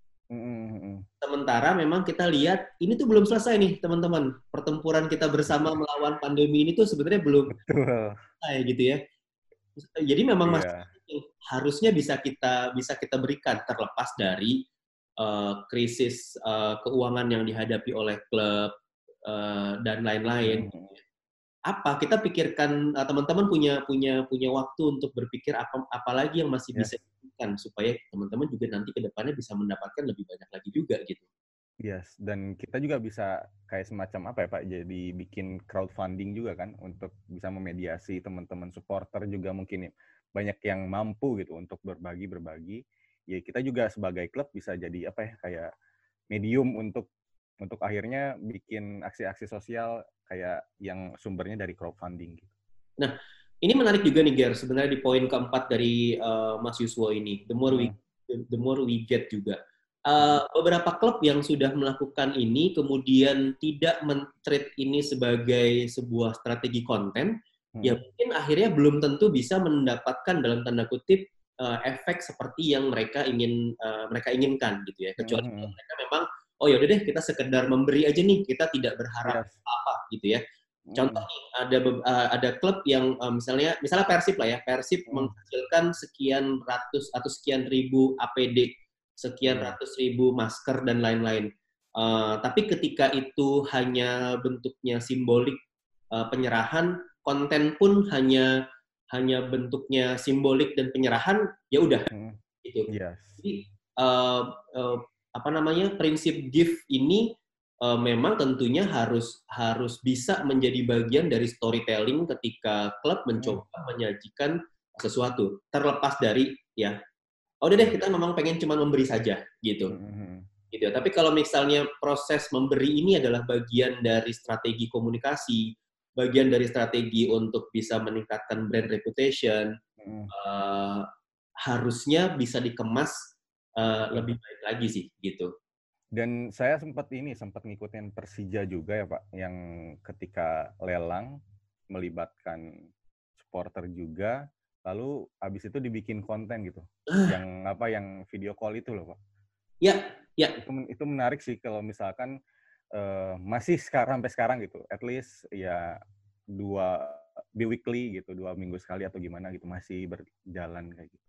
Sementara memang kita lihat ini tuh belum selesai nih teman-teman. Pertempuran kita bersama melawan pandemi ini tuh sebenarnya belum selesai gitu ya. Jadi memang yeah. masih harusnya bisa kita bisa kita berikan terlepas dari uh, krisis uh, keuangan yang dihadapi oleh klub uh, dan lain-lain. Hmm. apa kita pikirkan uh, teman-teman punya punya punya waktu untuk berpikir apa apalagi yang masih yes. bisa dilakukan supaya teman-teman juga nanti ke depannya bisa mendapatkan lebih banyak lagi juga gitu. Yes, dan kita juga bisa kayak semacam apa ya Pak, jadi bikin crowdfunding juga kan untuk bisa memediasi teman-teman supporter juga mungkin ya, banyak yang mampu gitu untuk berbagi berbagi. Ya kita juga sebagai klub bisa jadi apa ya kayak medium untuk untuk akhirnya bikin aksi-aksi sosial kayak yang sumbernya dari crowdfunding gitu. Nah, ini menarik juga nih Ger, sebenarnya di poin keempat dari uh, Mas Yuswo ini. The more we hmm. the more we get juga. Uh, beberapa klub yang sudah melakukan ini kemudian tidak mentreat ini sebagai sebuah strategi konten, hmm. ya mungkin akhirnya belum tentu bisa mendapatkan dalam tanda kutip uh, efek seperti yang mereka ingin uh, mereka inginkan gitu ya. Kecuali hmm. mereka memang oh ya udah deh kita sekedar memberi aja nih, kita tidak berharap yes. apa gitu ya. Contoh nih ada uh, ada klub yang uh, misalnya misalnya Persib lah ya, Persib hmm. menghasilkan sekian ratus atau sekian ribu APD, sekian ratus ribu masker dan lain-lain. Uh, tapi ketika itu hanya bentuknya simbolik uh, penyerahan, konten pun hanya hanya bentuknya simbolik dan penyerahan, ya udah hmm. gitu. Yes. Jadi uh, uh, apa namanya prinsip gift ini uh, memang tentunya harus harus bisa menjadi bagian dari storytelling ketika klub mencoba hmm. menyajikan sesuatu terlepas dari ya oh udah deh kita memang pengen cuma memberi saja gitu hmm. gitu tapi kalau misalnya proses memberi ini adalah bagian dari strategi komunikasi bagian dari strategi untuk bisa meningkatkan brand reputation hmm. uh, harusnya bisa dikemas uh, lebih baik lagi sih gitu. Dan saya sempat ini sempat ngikutin Persija juga ya Pak, yang ketika lelang melibatkan supporter juga, lalu habis itu dibikin konten gitu, uh. yang apa yang video call itu loh Pak. Ya, ya. Itu, itu menarik sih kalau misalkan uh, masih sekarang sampai sekarang gitu, at least ya dua bi weekly gitu, dua minggu sekali atau gimana gitu masih berjalan kayak gitu.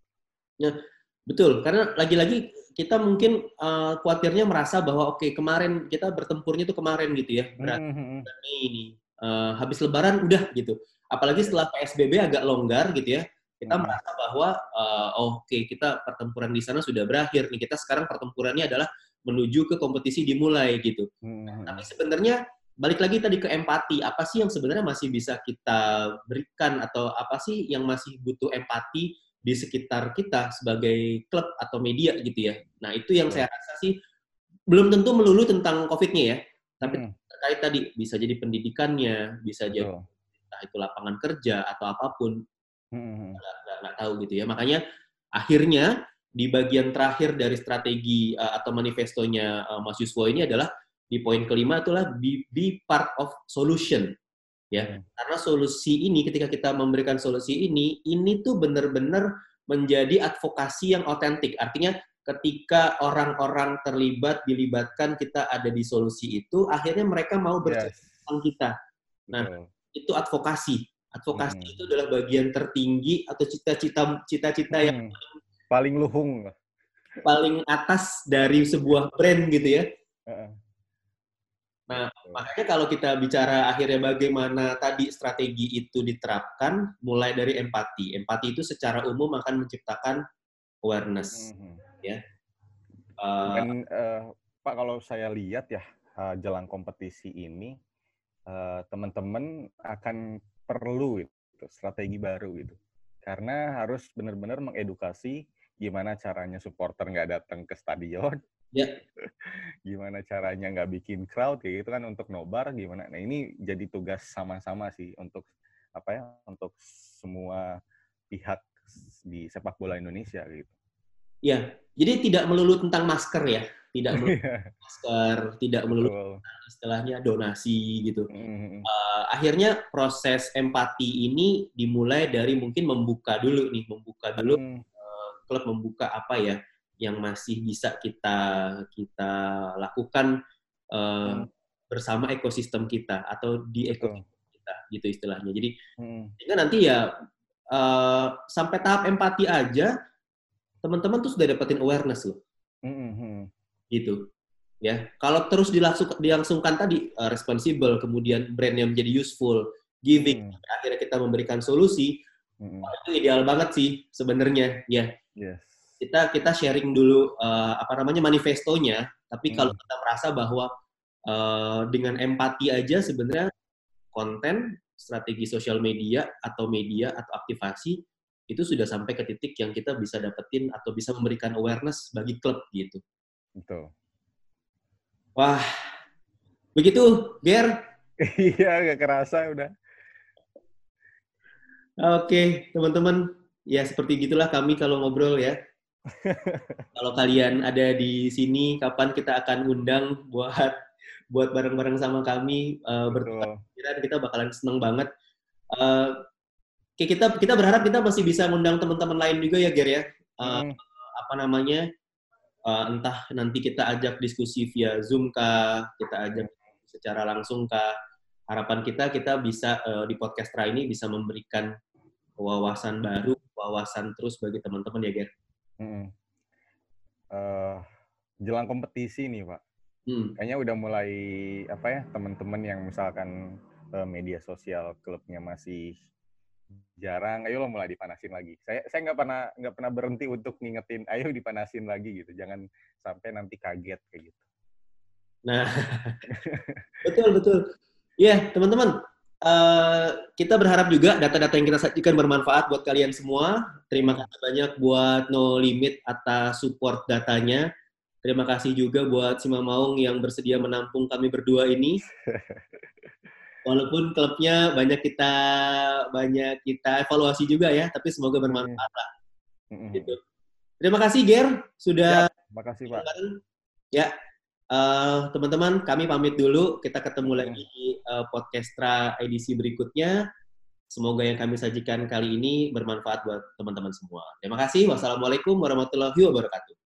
Nah, Betul, karena lagi-lagi kita mungkin uh, khawatirnya merasa bahwa oke okay, kemarin kita bertempurnya itu kemarin gitu ya, berat mm -hmm. ini uh, habis Lebaran udah gitu. Apalagi setelah PSBB agak longgar gitu ya, kita mm. merasa bahwa uh, oke okay, kita pertempuran di sana sudah berakhir nih. Kita sekarang pertempurannya adalah menuju ke kompetisi dimulai gitu. Mm -hmm. Tapi sebenarnya balik lagi tadi ke empati, apa sih yang sebenarnya masih bisa kita berikan atau apa sih yang masih butuh empati di sekitar kita sebagai klub atau media gitu ya. Nah itu yang saya rasa sih belum tentu melulu tentang COVID-nya ya, tapi hmm. terkait tadi bisa jadi pendidikannya, bisa jadi entah itu lapangan kerja atau apa pun, hmm. nggak, nggak, nggak tahu gitu ya. Makanya akhirnya di bagian terakhir dari strategi uh, atau manifestonya uh, Mas Yuswo ini adalah di poin kelima itulah be, be part of solution ya hmm. karena solusi ini ketika kita memberikan solusi ini ini tuh benar-benar menjadi advokasi yang otentik artinya ketika orang-orang terlibat dilibatkan kita ada di solusi itu akhirnya mereka mau bercerita yes. tentang kita nah Betul. itu advokasi advokasi hmm. itu adalah bagian tertinggi atau cita-cita cita-cita hmm. yang paling luhung paling atas dari sebuah brand gitu ya Nah, makanya kalau kita bicara akhirnya bagaimana tadi strategi itu diterapkan, mulai dari empati. Empati itu secara umum akan menciptakan awareness, mm-hmm. ya. Uh, Dan uh, Pak, kalau saya lihat ya uh, jelang kompetisi ini, uh, teman-teman akan perlu itu strategi baru gitu, karena harus benar-benar mengedukasi gimana caranya supporter nggak datang ke stadion, Ya. gimana caranya nggak bikin crowd kayak gitu kan untuk nobar gimana? Nah ini jadi tugas sama-sama sih untuk apa ya untuk semua pihak di sepak bola Indonesia gitu. Ya, jadi tidak melulu tentang masker ya, tidak melulu iya. masker, tidak melulu istilahnya donasi gitu. Mm-hmm. Uh, akhirnya proses empati ini dimulai dari mungkin membuka dulu nih, membuka dulu mm. Klub membuka apa ya yang masih bisa kita kita lakukan uh, hmm. bersama ekosistem kita atau di ekosistem hmm. kita gitu istilahnya. Jadi hmm. sehingga nanti ya uh, sampai tahap empati aja teman-teman tuh sudah dapetin awareness loh. Hmm. hmm. Gitu. Ya, kalau terus dilangsung, dilangsungkan tadi uh, responsible, kemudian brandnya menjadi useful, giving, hmm. akhirnya kita memberikan solusi, hmm. itu ideal banget sih sebenarnya, ya. Yes. Kita kita sharing dulu uh, apa namanya manifestonya, tapi hmm. kalau kita merasa bahwa uh, dengan empati aja sebenarnya konten, strategi sosial media atau media atau aktivasi itu sudah sampai ke titik yang kita bisa dapetin atau bisa memberikan awareness bagi klub gitu. Betul. Wah, begitu, Ger? iya, gak kerasa udah. Oke, teman-teman, ya seperti gitulah kami kalau ngobrol ya. kalau kalian ada di sini, kapan kita akan undang buat buat bareng-bareng sama kami uh, bertukar kita bakalan seneng banget. Uh, kita kita berharap kita masih bisa ngundang teman-teman lain juga ya Ger ya. Uh, hmm. Apa namanya? Uh, entah nanti kita ajak diskusi via Zoom kah, kita ajak secara langsung kah. Harapan kita kita bisa uh, di podcast ini bisa memberikan wawasan baru, wawasan terus bagi teman-teman ya Ger. Hmm. Uh, jelang kompetisi nih Pak. Hmm. Kayaknya udah mulai apa ya teman-teman yang misalkan uh, media sosial klubnya masih jarang ayo lo mulai dipanasin lagi saya saya nggak pernah nggak pernah berhenti untuk ngingetin ayo dipanasin lagi gitu jangan sampai nanti kaget kayak gitu nah betul betul ya yeah, teman-teman uh, kita berharap juga data-data yang kita sajikan bermanfaat buat kalian semua terima kasih banyak buat No Limit atas support datanya terima kasih juga buat Sima Maung yang bersedia menampung kami berdua ini walaupun klubnya banyak kita banyak kita evaluasi juga ya, tapi semoga bermanfaat lah. Gitu. Terima kasih Ger sudah. Ya, terima kasih Pak. Ya, uh, teman-teman kami pamit dulu. Kita ketemu lagi di uh, podcastra edisi berikutnya. Semoga yang kami sajikan kali ini bermanfaat buat teman-teman semua. Terima kasih. Wassalamualaikum warahmatullahi wabarakatuh.